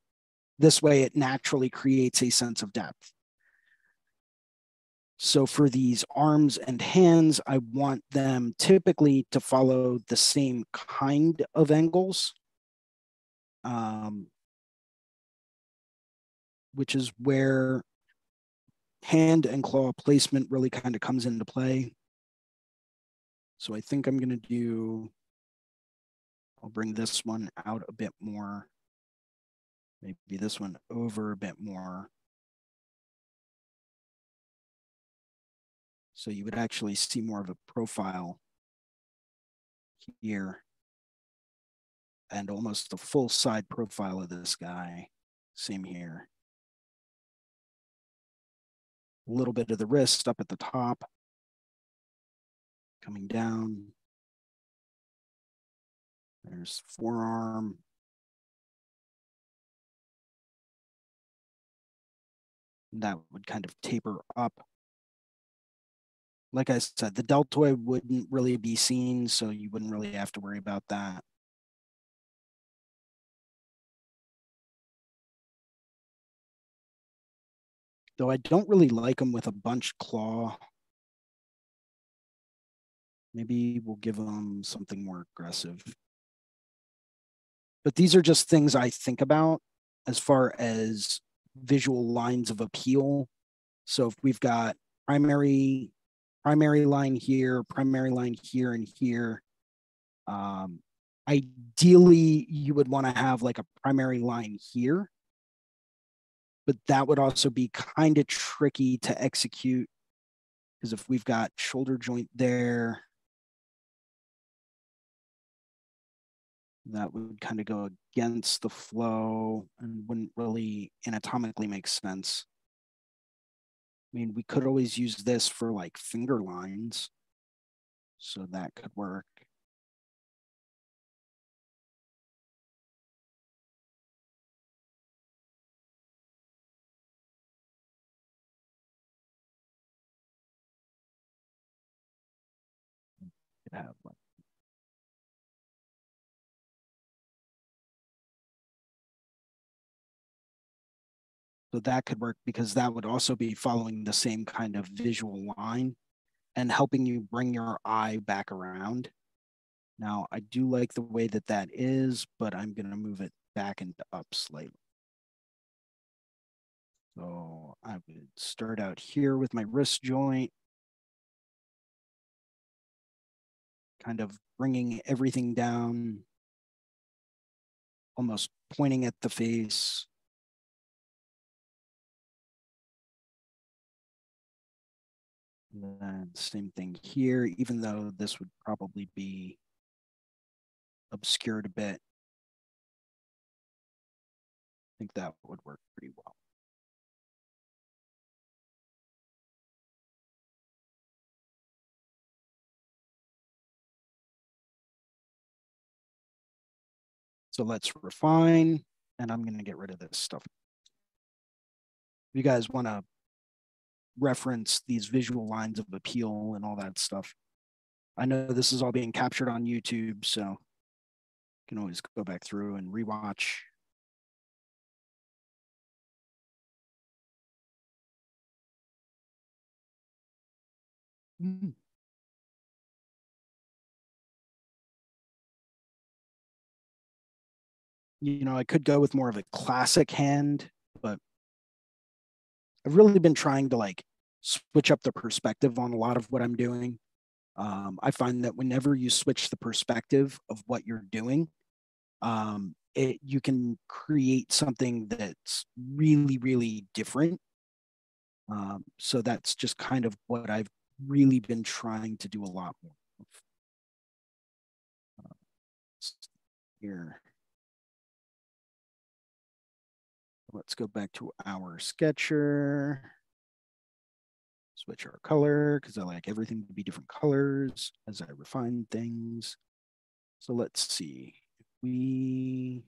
This way, it naturally creates a sense of depth. So for these arms and hands, I want them typically to follow the same kind of angles. Um, which is where hand and claw placement really kind of comes into play. So I think I'm going to do, I'll bring this one out a bit more. Maybe this one over a bit more. So you would actually see more of a profile here and almost the full side profile of this guy. Same here a little bit of the wrist up at the top, coming down. There's forearm. That would kind of taper up. Like I said, the deltoid wouldn't really be seen, so you wouldn't really have to worry about that. though I don't really like them with a bunch claw. Maybe we'll give them something more aggressive. But these are just things I think about as far as visual lines of appeal. So if we've got primary primary line here, primary line here and here, um, ideally you would want to have like a primary line here but that would also be kind of tricky to execute because if we've got shoulder joint there, that would kind of go against the flow and wouldn't really anatomically make sense. I mean, we could always use this for like finger lines. So that could work. have So that could work because that would also be following the same kind of visual line and helping you bring your eye back around. Now, I do like the way that that is, but I'm going to move it back and up slightly. So I would start out here with my wrist joint, kind of bringing everything down, almost pointing at the face. Then same thing here, even though this would probably be obscured a bit. I think that would work pretty well. So let's refine, and I'm going to get rid of this stuff. If you guys want to reference these visual lines of appeal and all that stuff. I know this is all being captured on YouTube, so you can always go back through and rewatch. Mm. You know, I could go with more of a classic hand, I've really been trying to like switch up the perspective on a lot of what I'm doing. Um, I find that whenever you switch the perspective of what you're doing, um, it, you can create something that's really, really different. Um, so that's just kind of what I've really been trying to do a lot more of. Uh, here. Let's go back to our sketcher. Switch our color because I like everything to be different colors as I refine things. So let's see. If we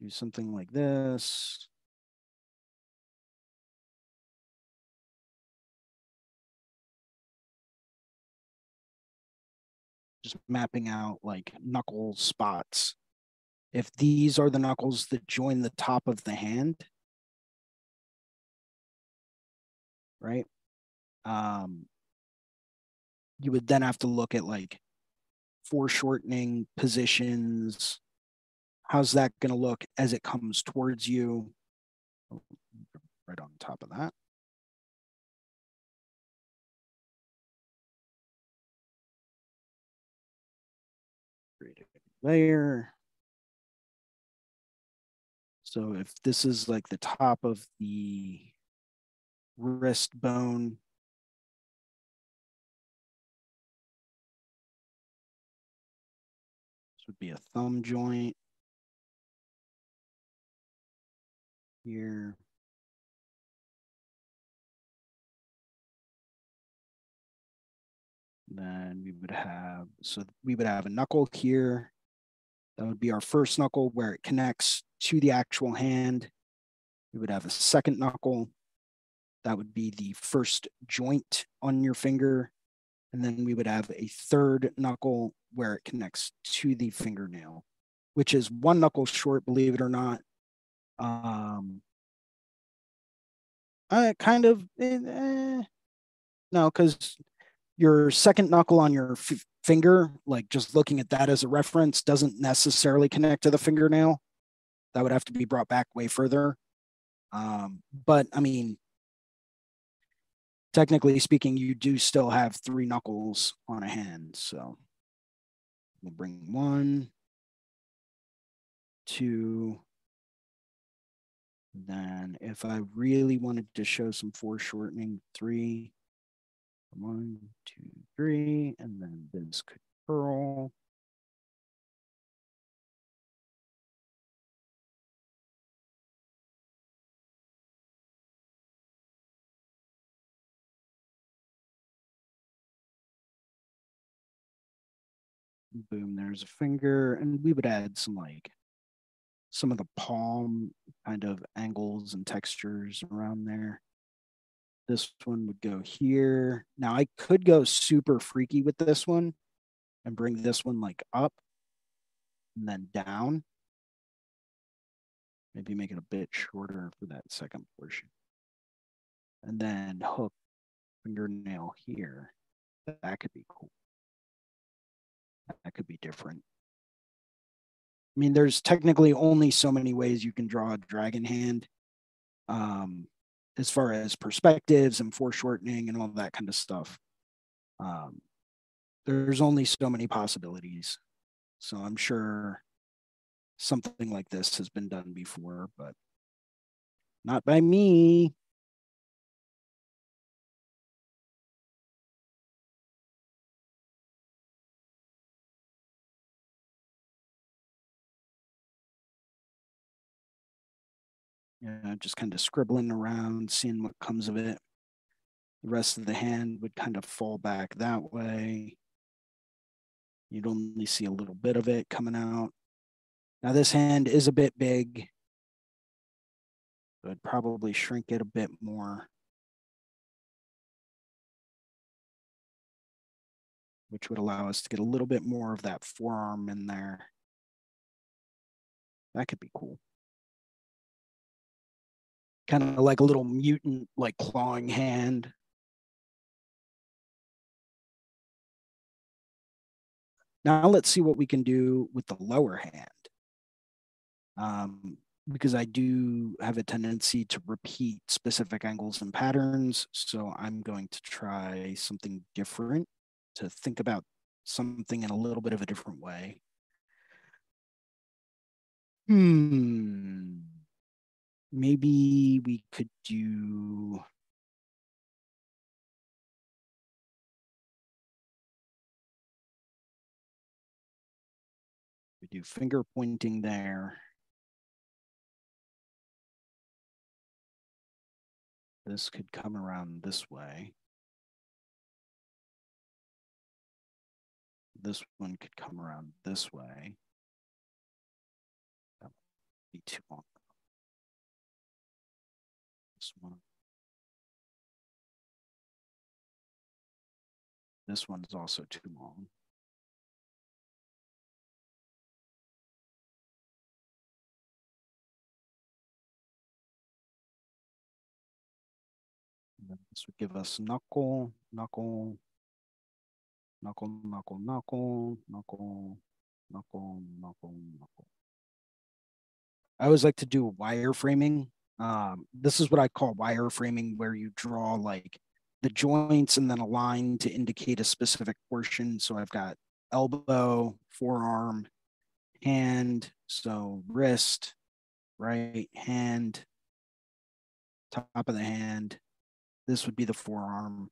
do something like this. Just mapping out like knuckle spots if these are the knuckles that join the top of the hand, right? Um, you would then have to look at like foreshortening positions. How's that going to look as it comes towards you? Right on top of that. Create a layer. So if this is like the top of the wrist bone, this would be a thumb joint here. Then we would have, so we would have a knuckle here. That would be our first knuckle where it connects to the actual hand. We would have a second knuckle. That would be the first joint on your finger. And then we would have a third knuckle where it connects to the fingernail, which is one knuckle short, believe it or not. Um, I kind of, eh, eh, no, because your second knuckle on your finger, like just looking at that as a reference, doesn't necessarily connect to the fingernail that would have to be brought back way further. Um, but I mean, technically speaking, you do still have three knuckles on a hand. So we'll bring one, two. Then if I really wanted to show some foreshortening, three, one, two, three, and then this could curl. Boom, there's a finger. And we would add some like some of the palm kind of angles and textures around there. This one would go here. Now I could go super freaky with this one and bring this one like up and then down. Maybe make it a bit shorter for that second portion. And then hook fingernail here. That could be cool. That could be different. I mean, there's technically only so many ways you can draw a dragon hand. Um, as far as perspectives and foreshortening and all that kind of stuff. Um, there's only so many possibilities. So I'm sure something like this has been done before, but not by me. Yeah, just kind of scribbling around, seeing what comes of it. The rest of the hand would kind of fall back that way. You'd only see a little bit of it coming out. Now this hand is a bit big. So I'd probably shrink it a bit more. Which would allow us to get a little bit more of that forearm in there. That could be cool kind of like a little mutant, like clawing hand. Now let's see what we can do with the lower hand. Um, because I do have a tendency to repeat specific angles and patterns. So I'm going to try something different to think about something in a little bit of a different way. Hmm maybe we could do we do finger pointing there. This could come around this way. This one could come around this way. That would be too long This one's also too long. this would give us knuckle, knuckle, knuckle, knuckle, knuckle, knuckle, knuckle, knuckle, knuckle. I always like to do wireframing um, this is what I call wireframing, where you draw like the joints and then a line to indicate a specific portion. So I've got elbow, forearm, hand, so wrist, right hand, top of the hand. This would be the forearm.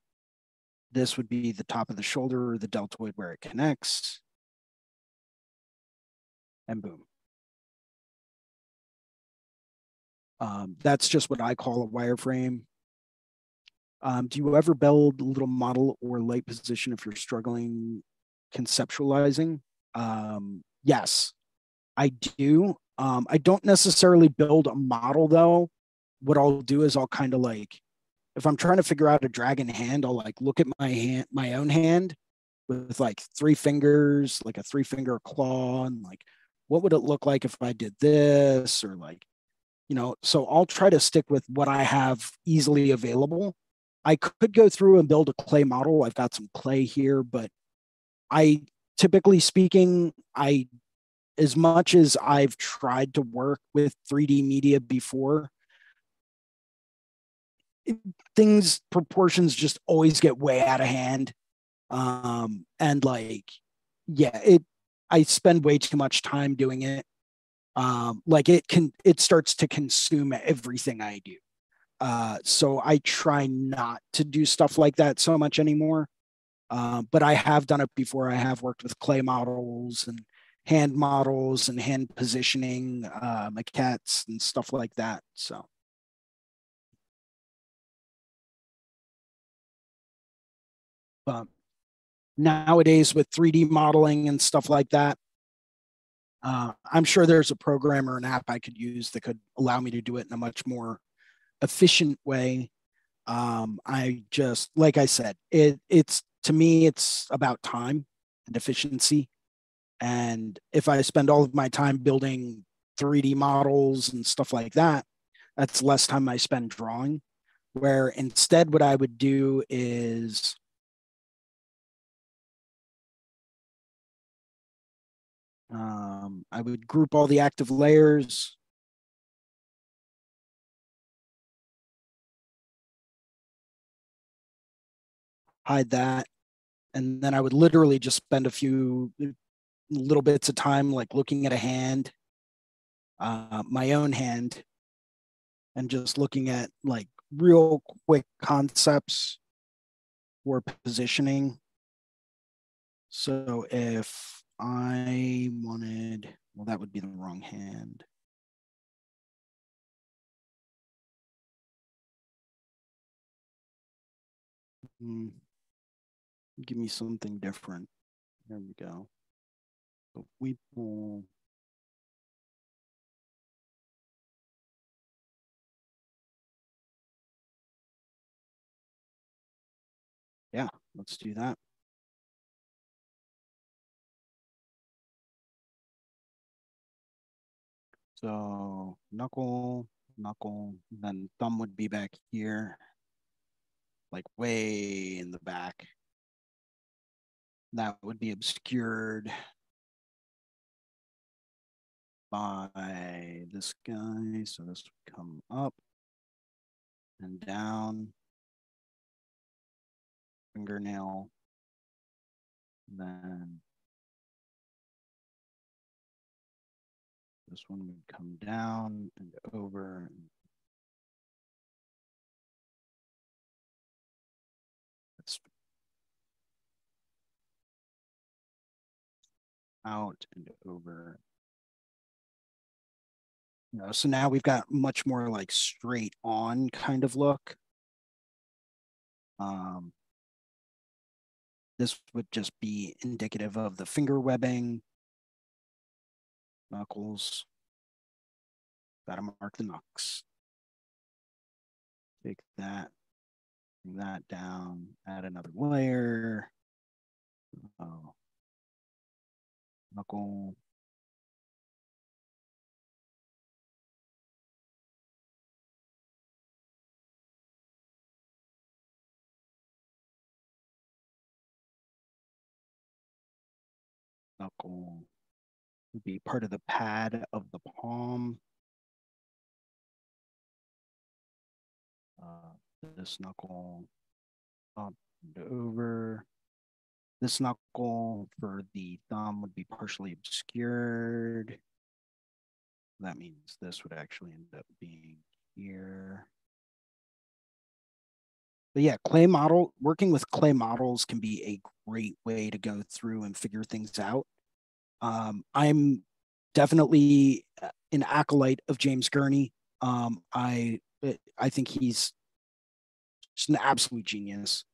This would be the top of the shoulder or the deltoid where it connects. And boom. Um, that's just what I call a wireframe. Um, do you ever build a little model or light position if you're struggling conceptualizing? Um, yes, I do. Um, I don't necessarily build a model though. What I'll do is I'll kind of like, if I'm trying to figure out a dragon hand, I'll like look at my hand, my own hand with like three fingers, like a three finger claw, and like, what would it look like if I did this? Or like, you know so i'll try to stick with what i have easily available i could go through and build a clay model. I've got some clay here but i typically speaking i as much as i've tried to work with 3d media before things proportions just always get way out of hand. Um and like yeah it i spend way too much time doing it. Um, like it can it starts to consume everything i do uh, so i try not to do stuff like that so much anymore uh, but i have done it before i have worked with clay models and hand models and hand positioning uh, maquettes and stuff like that so but nowadays with 3D modeling and stuff like that. Uh, I'm sure there's a program or an app I could use that could allow me to do it in a much more efficient way. Um, I just, like I said, it it's to me, it's about time and efficiency. And if I spend all of my time building 3D models and stuff like that, that's less time I spend drawing. Where instead, what I would do is um, I would group all the active layers. Hide that. And then I would literally just spend a few little bits of time like looking at a hand, uh, my own hand, and just looking at like real quick concepts for positioning. So if I wanted, well, that would be the wrong hand. Hmm. Give me something different. There we go. So we pull yeah, let's do that. So knuckle, knuckle, then thumb would be back here, like way in the back. That would be obscured by this guy. So this would come up and down fingernail, then this one would come down and over. That's out and over. You know, so now we've got much more like straight on kind of look. Um, this would just be indicative of the finger webbing, knuckles. Gotta mark the knucks. Take that, bring that down, add another layer. Oh. Knuckle. knuckle would be part of the pad of the palm. Uh, this knuckle up and over. This knuckle for the thumb would be partially obscured. That means this would actually end up being here. But yeah, clay model, working with clay models can be a great way to go through and figure things out. Um, I'm definitely uh, an acolyte of James Gurney. Um, I I think he's just an absolute genius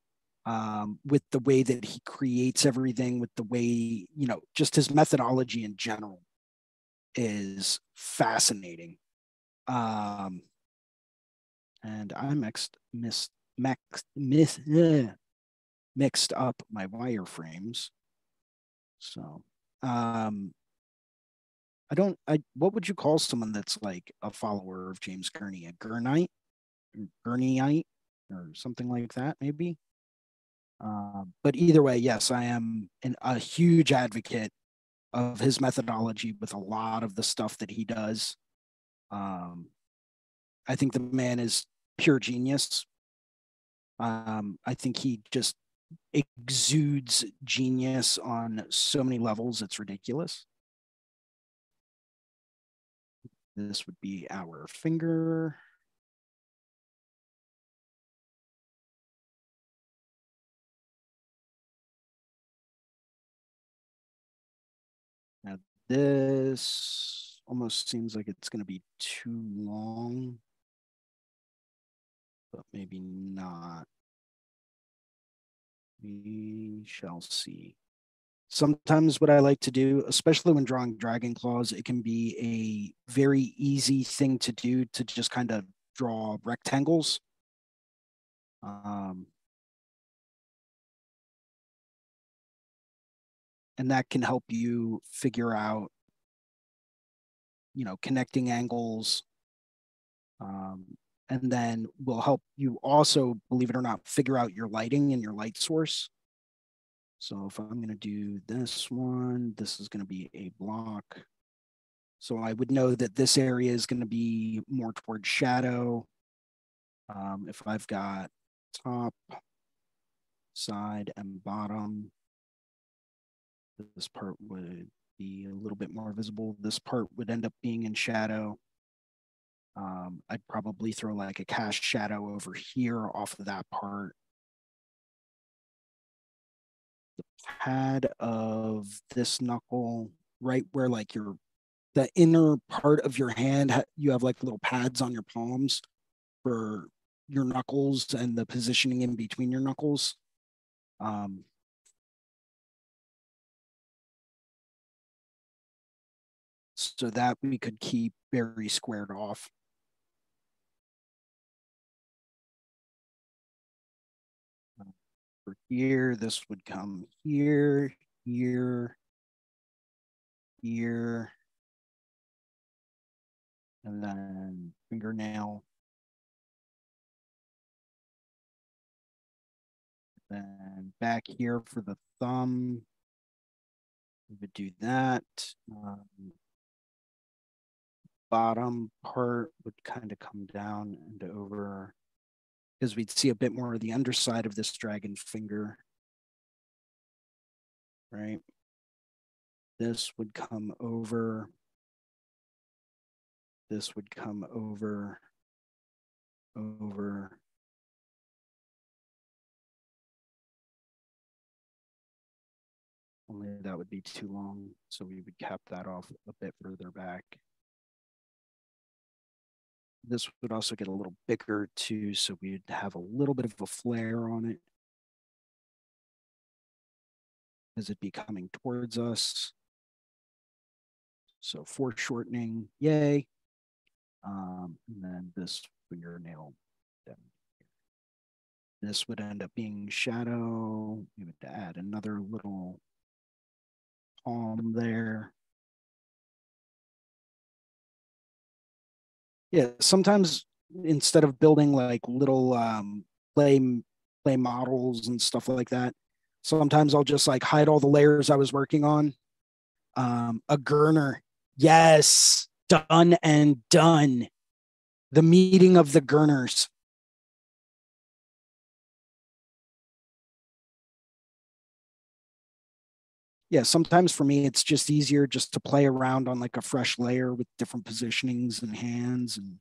um, with the way that he creates everything, with the way you know, just his methodology in general is fascinating. Um, and I mixed missed mixed uh, mixed up my wireframes. So um I don't I what would you call someone that's like a follower of James Gurney? A Gurnite? Gurneyite or something like that, maybe. Uh, but either way, yes, I am an, a huge advocate of his methodology with a lot of the stuff that he does. Um, I think the man is pure genius. Um, I think he just exudes genius on so many levels, it's ridiculous. This would be our finger. This almost seems like it's going to be too long, but maybe not. We shall see. Sometimes what I like to do, especially when drawing dragon claws, it can be a very easy thing to do to just kind of draw rectangles. Um, and that can help you figure out you know connecting angles um, and then will help you also believe it or not figure out your lighting and your light source. So if i'm going to do this one this is going to be a block. So i would know that this area is going to be more towards shadow. Um, if i've got top side and bottom this part would be a little bit more visible. This part would end up being in shadow. Um, I'd probably throw like a cast shadow over here off of that part. The pad of this knuckle, right where like your the inner part of your hand, you have like little pads on your palms for your knuckles and the positioning in between your knuckles. Um, so that we could keep very squared off. For here, this would come here, here, here, and then fingernail. Then back here for the thumb, we would do that. Um, bottom part would kind of come down and over because we'd see a bit more of the underside of this dragon finger, right? This would come over. This would come over, over. Only that would be too long, so we would cap that off a bit further back. This would also get a little bigger too, so we'd have a little bit of a flare on it as it be coming towards us. So foreshortening, yay. Um, and then this fingernail down here. This would end up being shadow. We would add another little palm there. Yeah sometimes instead of building like little um play play models and stuff like that sometimes i'll just like hide all the layers i was working on. Um a gurner. Yes done and done. The meeting of the gurners yeah, sometimes for me, it's just easier just to play around on like a fresh layer with different positionings and hands and,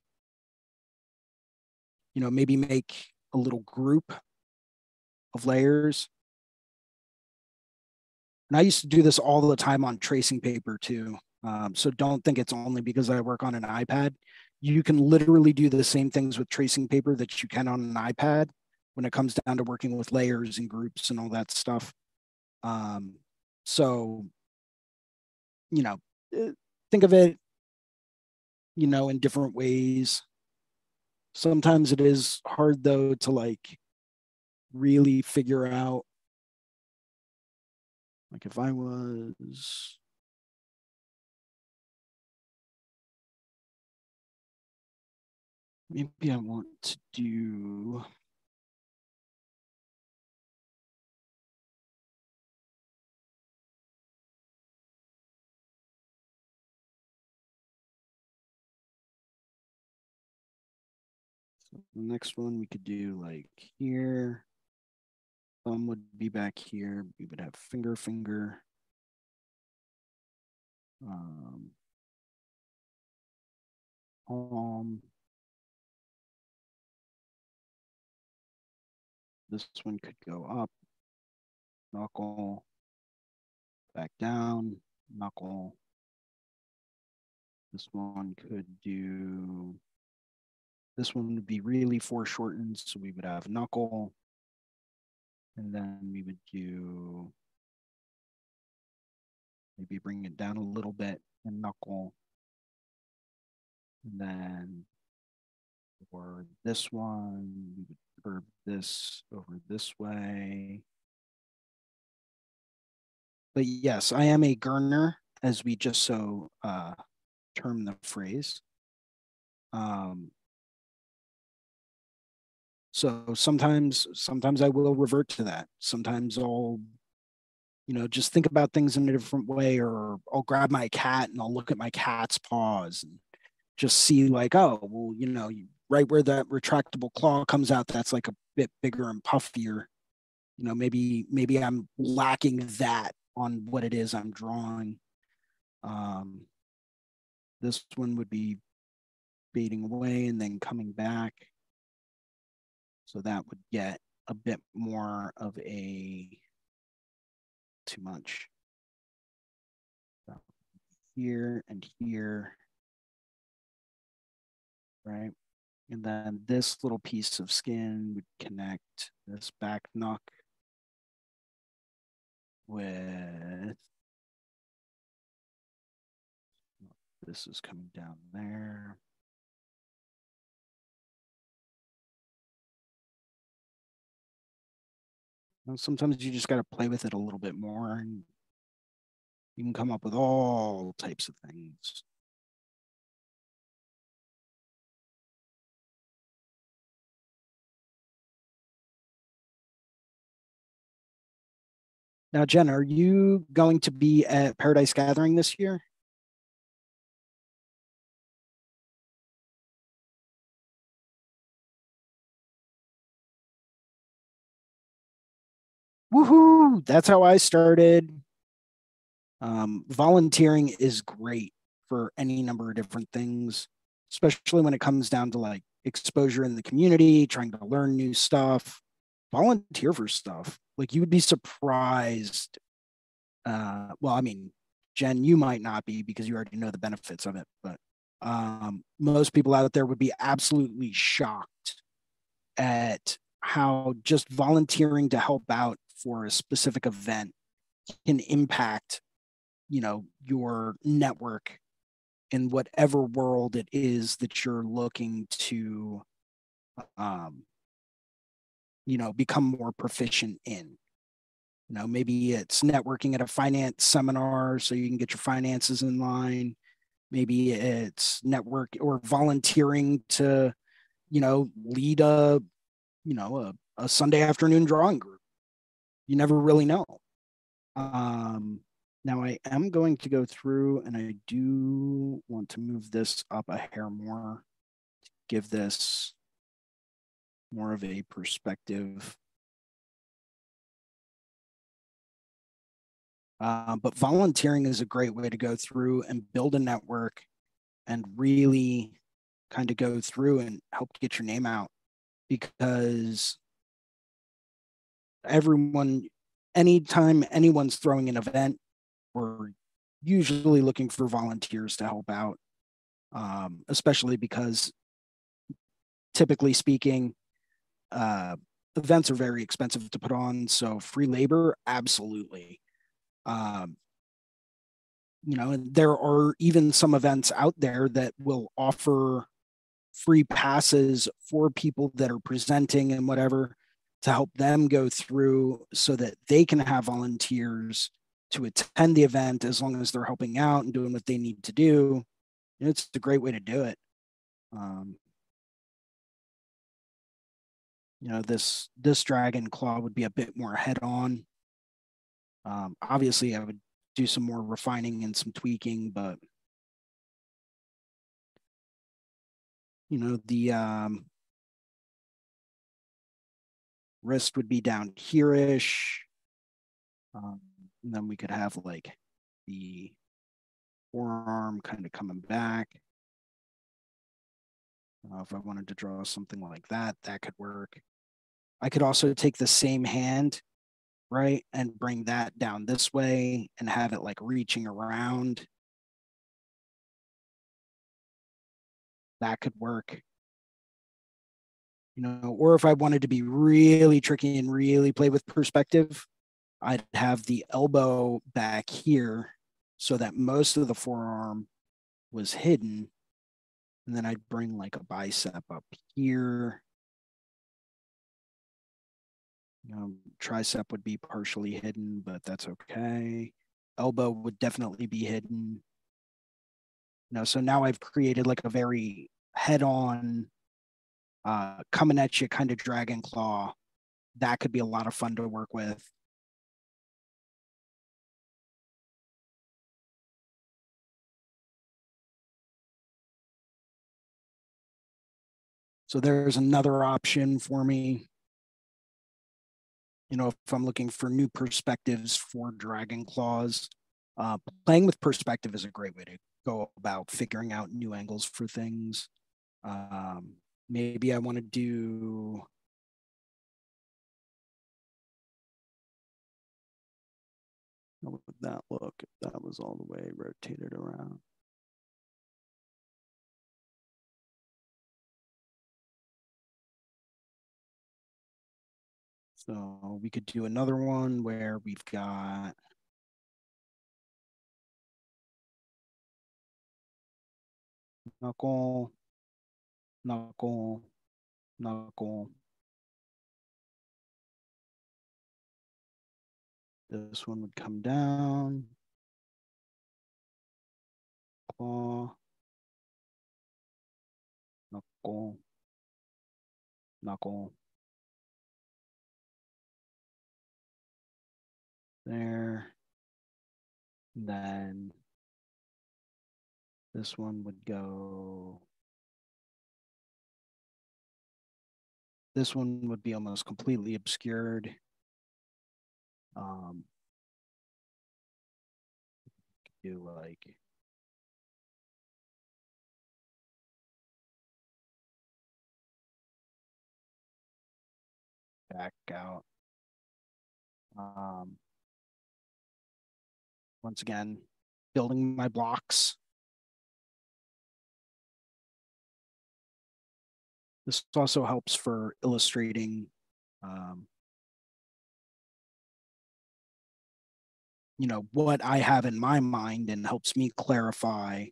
you know, maybe make a little group of layers. And I used to do this all the time on tracing paper too. Um, so don't think it's only because I work on an iPad. You can literally do the same things with tracing paper that you can on an iPad when it comes down to working with layers and groups and all that stuff. Um, so, you know, eh, think of it, you know, in different ways. Sometimes it is hard though to like really figure out like if I was maybe I want to do the next one we could do like here. Thumb would be back here. We would have finger, finger. Um, palm. This one could go up, knuckle, back down, knuckle. This one could do this one would be really foreshortened, so we would have knuckle, And then we would do maybe bring it down a little bit and knuckle. And then for this one, we would curve this over this way. But yes, I am a gurner, as we just so uh, term the phrase. Um, so sometimes, sometimes I will revert to that. Sometimes I'll, you know, just think about things in a different way, or I'll grab my cat and I'll look at my cat's paws and just see like, oh, well, you know, right where that retractable claw comes out, that's like a bit bigger and puffier. You know, maybe maybe I'm lacking that on what it is I'm drawing. Um, this one would be fading away and then coming back. So that would get a bit more of a too much. Here and here, right? And then this little piece of skin would connect this back knuck with this is coming down there. Sometimes you just got to play with it a little bit more and you can come up with all types of things. Now, Jen, are you going to be at Paradise Gathering this year? Woohoo! That's how I started. Um, volunteering is great for any number of different things, especially when it comes down to like exposure in the community, trying to learn new stuff, volunteer for stuff. Like you would be surprised. Uh, well, I mean, Jen, you might not be because you already know the benefits of it, but um, most people out there would be absolutely shocked at how just volunteering to help out for a specific event can impact you know your network in whatever world it is that you're looking to um you know become more proficient in. You know maybe it's networking at a finance seminar so you can get your finances in line. Maybe it's network or volunteering to you know lead a you know a, a sunday afternoon drawing group you never really know. Um, now I am going to go through and I do want to move this up a hair more to give this more of a perspective. Uh, but volunteering is a great way to go through and build a network and really kind of go through and help get your name out because everyone, anytime anyone's throwing an event, we're usually looking for volunteers to help out, um, especially because typically speaking, uh, events are very expensive to put on. So free labor, absolutely. Um, you know, there are even some events out there that will offer free passes for people that are presenting and whatever to help them go through so that they can have volunteers to attend the event as long as they're helping out and doing what they need to do. It's a great way to do it. Um, you know, this this dragon claw would be a bit more head on. Um, obviously, I would do some more refining and some tweaking, but you know, the um, wrist would be down here-ish. Um, and then we could have like the forearm kind of coming back. Uh, if I wanted to draw something like that, that could work. I could also take the same hand, right, and bring that down this way and have it like reaching around. That could work you know, or if I wanted to be really tricky and really play with perspective, I'd have the elbow back here so that most of the forearm was hidden. And then I'd bring like a bicep up here. You know, tricep would be partially hidden, but that's okay. Elbow would definitely be hidden. You know, so now I've created like a very head-on uh, coming at you kind of dragon claw. That could be a lot of fun to work with. So there's another option for me. You know, if I'm looking for new perspectives for dragon claws, uh, playing with perspective is a great way to go about figuring out new angles for things. Um, maybe I want to do How would that look if that was all the way rotated around? So we could do another one where we've got knuckle, knuckle, knuckle. This one would come down. Claw. Knuckle. Knuckle. There. Then this one would go. This one would be almost completely obscured. Um, do like back out. Um, once again, building my blocks. This also helps for illustrating um, you know what I have in my mind and helps me clarify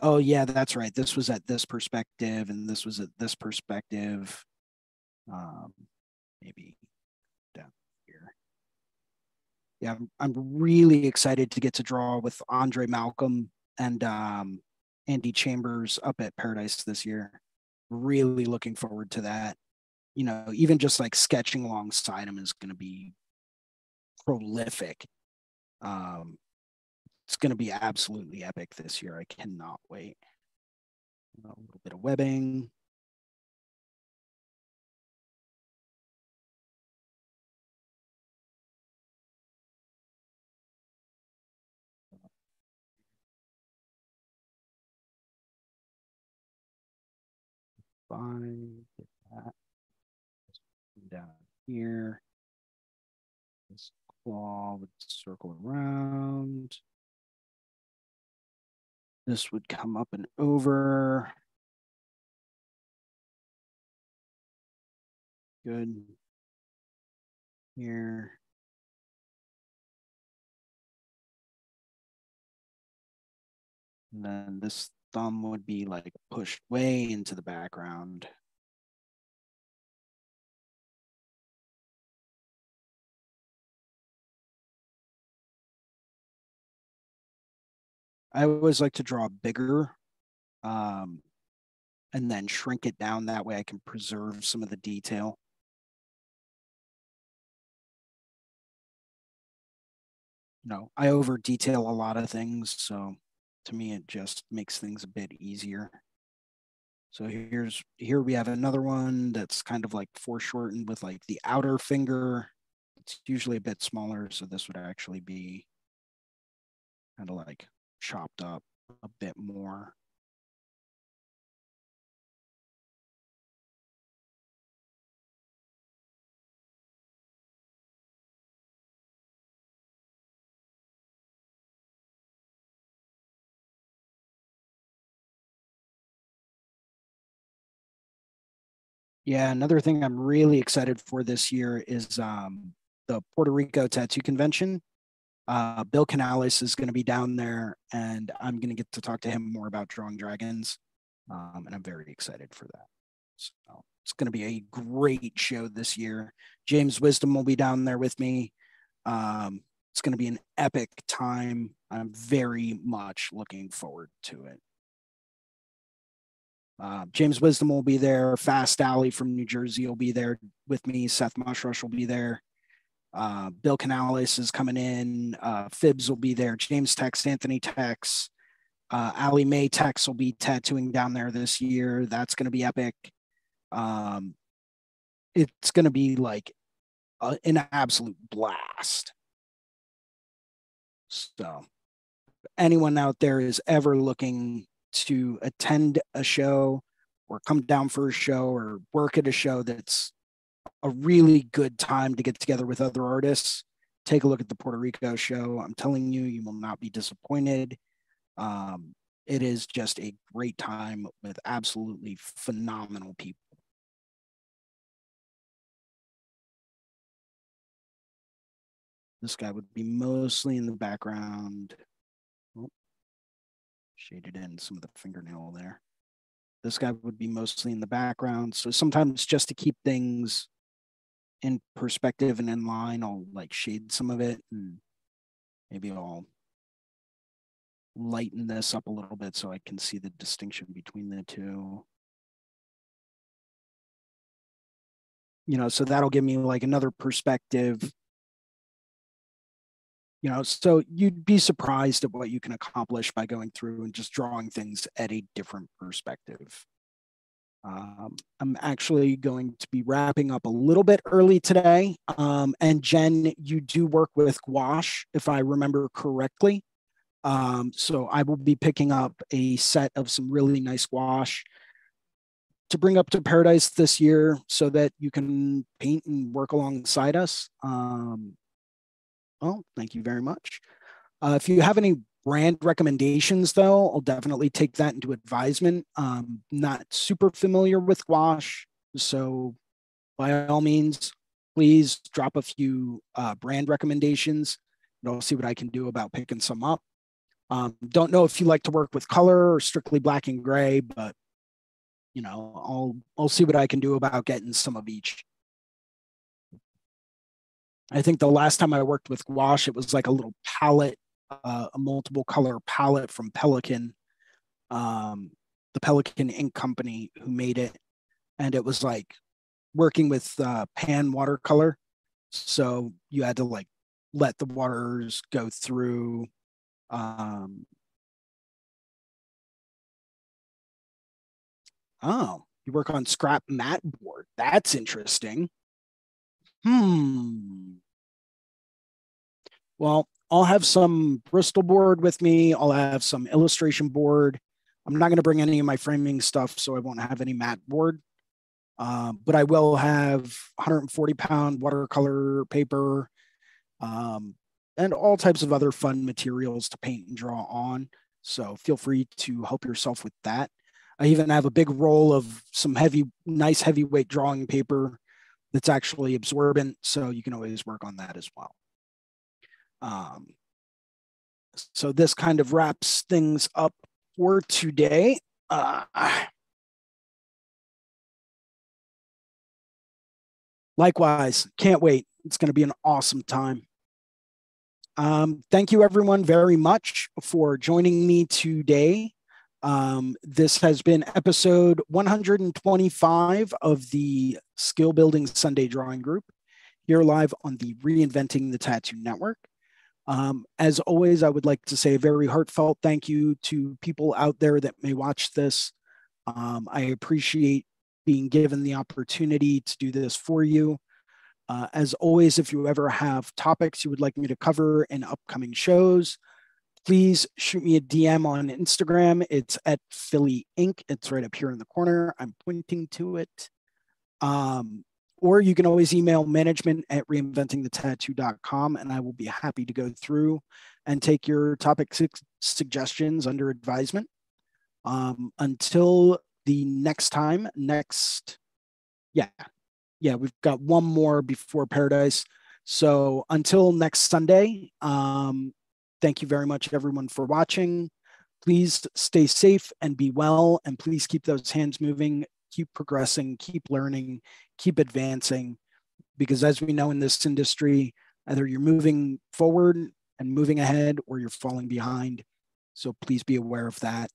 oh yeah that's right. This was at this perspective and this was at this perspective. Um, maybe down here. Yeah I'm, I'm really excited to get to draw with andre malcolm and um, andy chambers up at paradise this year really looking forward to that you know even just like sketching alongside him is going to be prolific um, it's going to be absolutely epic this year. I cannot wait. A little bit of webbing. Fine, get that down here. This claw would circle around. This would come up and over. Good. Here. And then this thumb would be like pushed way into the background. I always like to draw bigger um, and then shrink it down. That way I can preserve some of the detail. No, I over detail a lot of things. So to me, it just makes things a bit easier. So here's here we have another one that's kind of like foreshortened with like the outer finger. It's usually a bit smaller, so this would actually be kind of like chopped up a bit more. Yeah, another thing I'm really excited for this year is um, the Puerto Rico Tattoo Convention. Uh, Bill Canales is going to be down there, and I'm going to get to talk to him more about drawing dragons, um, and I'm very excited for that. So it's going to be a great show this year. James Wisdom will be down there with me. Um, it's going to be an epic time. I'm very much looking forward to it. Uh, James Wisdom will be there. Fast Alley from New Jersey will be there with me. Seth Mushrush will be there. Uh, Bill Canales is coming in. Uh, Fibs will be there. James Tex, Anthony Tex, uh, Ali May Tex will be tattooing down there this year. That's going to be epic. Um, it's going to be like a, an absolute blast. So, anyone out there is ever looking to attend a show or come down for a show or work at a show that's a really good time to get together with other artists. Take a look at the Puerto Rico show. I'm telling you, you will not be disappointed. Um, it is just a great time with absolutely phenomenal people. This guy would be mostly in the background. Shaded in some of the fingernail there. This guy would be mostly in the background. So sometimes just to keep things in perspective and in line, I'll like shade some of it and maybe I'll lighten this up a little bit so I can see the distinction between the two. You know, so that'll give me like another perspective you know so you'd be surprised at what you can accomplish by going through and just drawing things at a different perspective. Um, i'm actually going to be wrapping up a little bit early today um, and jen you do work with gouache if i remember correctly. Um, so i will be picking up a set of some really nice gouache to bring up to paradise this year so that you can paint and work alongside us. Um, well, thank you very much. Uh, if you have any brand recommendations, though, I'll definitely take that into advisement. Um, not super familiar with gouache, so by all means, please drop a few uh, brand recommendations, and I'll see what I can do about picking some up. Um, don't know if you like to work with color or strictly black and gray, but you know, I'll I'll see what I can do about getting some of each. I think the last time I worked with gouache, it was like a little palette, uh, a multiple color palette from Pelikan, um, the Pelikan Ink Company who made it. And it was like working with uh, pan watercolor. So you had to like let the waters go through. Um, oh, you work on scrap mat board. That's interesting. Hmm. Well, I'll have some Bristol board with me. I'll have some illustration board. I'm not going to bring any of my framing stuff, so I won't have any mat board. Uh, but I will have 140 pound watercolor paper um, and all types of other fun materials to paint and draw on. So feel free to help yourself with that. I even have a big roll of some heavy, nice heavyweight drawing paper that's actually absorbent. So you can always work on that as well. Um, so this kind of wraps things up for today. Uh, likewise, can't wait. It's going to be an awesome time. Um, thank you, everyone, very much for joining me today. Um, this has been episode 125 of the Skill Building Sunday Drawing Group here live on the Reinventing the Tattoo Network. Um, as always, I would like to say a very heartfelt thank you to people out there that may watch this. Um, I appreciate being given the opportunity to do this for you. Uh, as always, if you ever have topics you would like me to cover in upcoming shows, please shoot me a DM on Instagram. It's at Philly Ink. It's right up here in the corner. I'm pointing to it. Um, or you can always email management at reinventingthetattoo.com and I will be happy to go through and take your topic su- suggestions under advisement. Um, until the next time, next Yeah. Yeah. We've got one more before Paradise. So until next Sunday, um, thank you very much, everyone, for watching. Please stay safe and be well. And please keep those hands moving, keep progressing, keep learning, keep advancing. Because as we know in this industry, either you're moving forward and moving ahead or you're falling behind. So please be aware of that.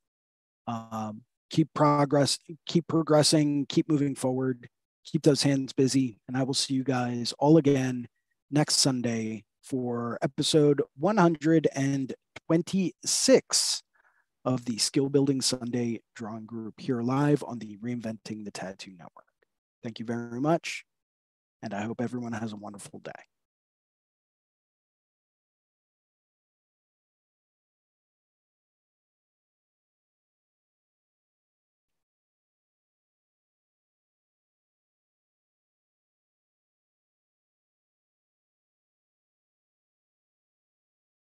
Um, keep progress, keep progressing, keep moving forward, keep those hands busy. And I will see you guys all again next Sunday for episode 126 of the Skill Building Sunday Drawing Group here live on the Reinventing the Tattoo Network. Thank you very much. And I hope everyone has a wonderful day.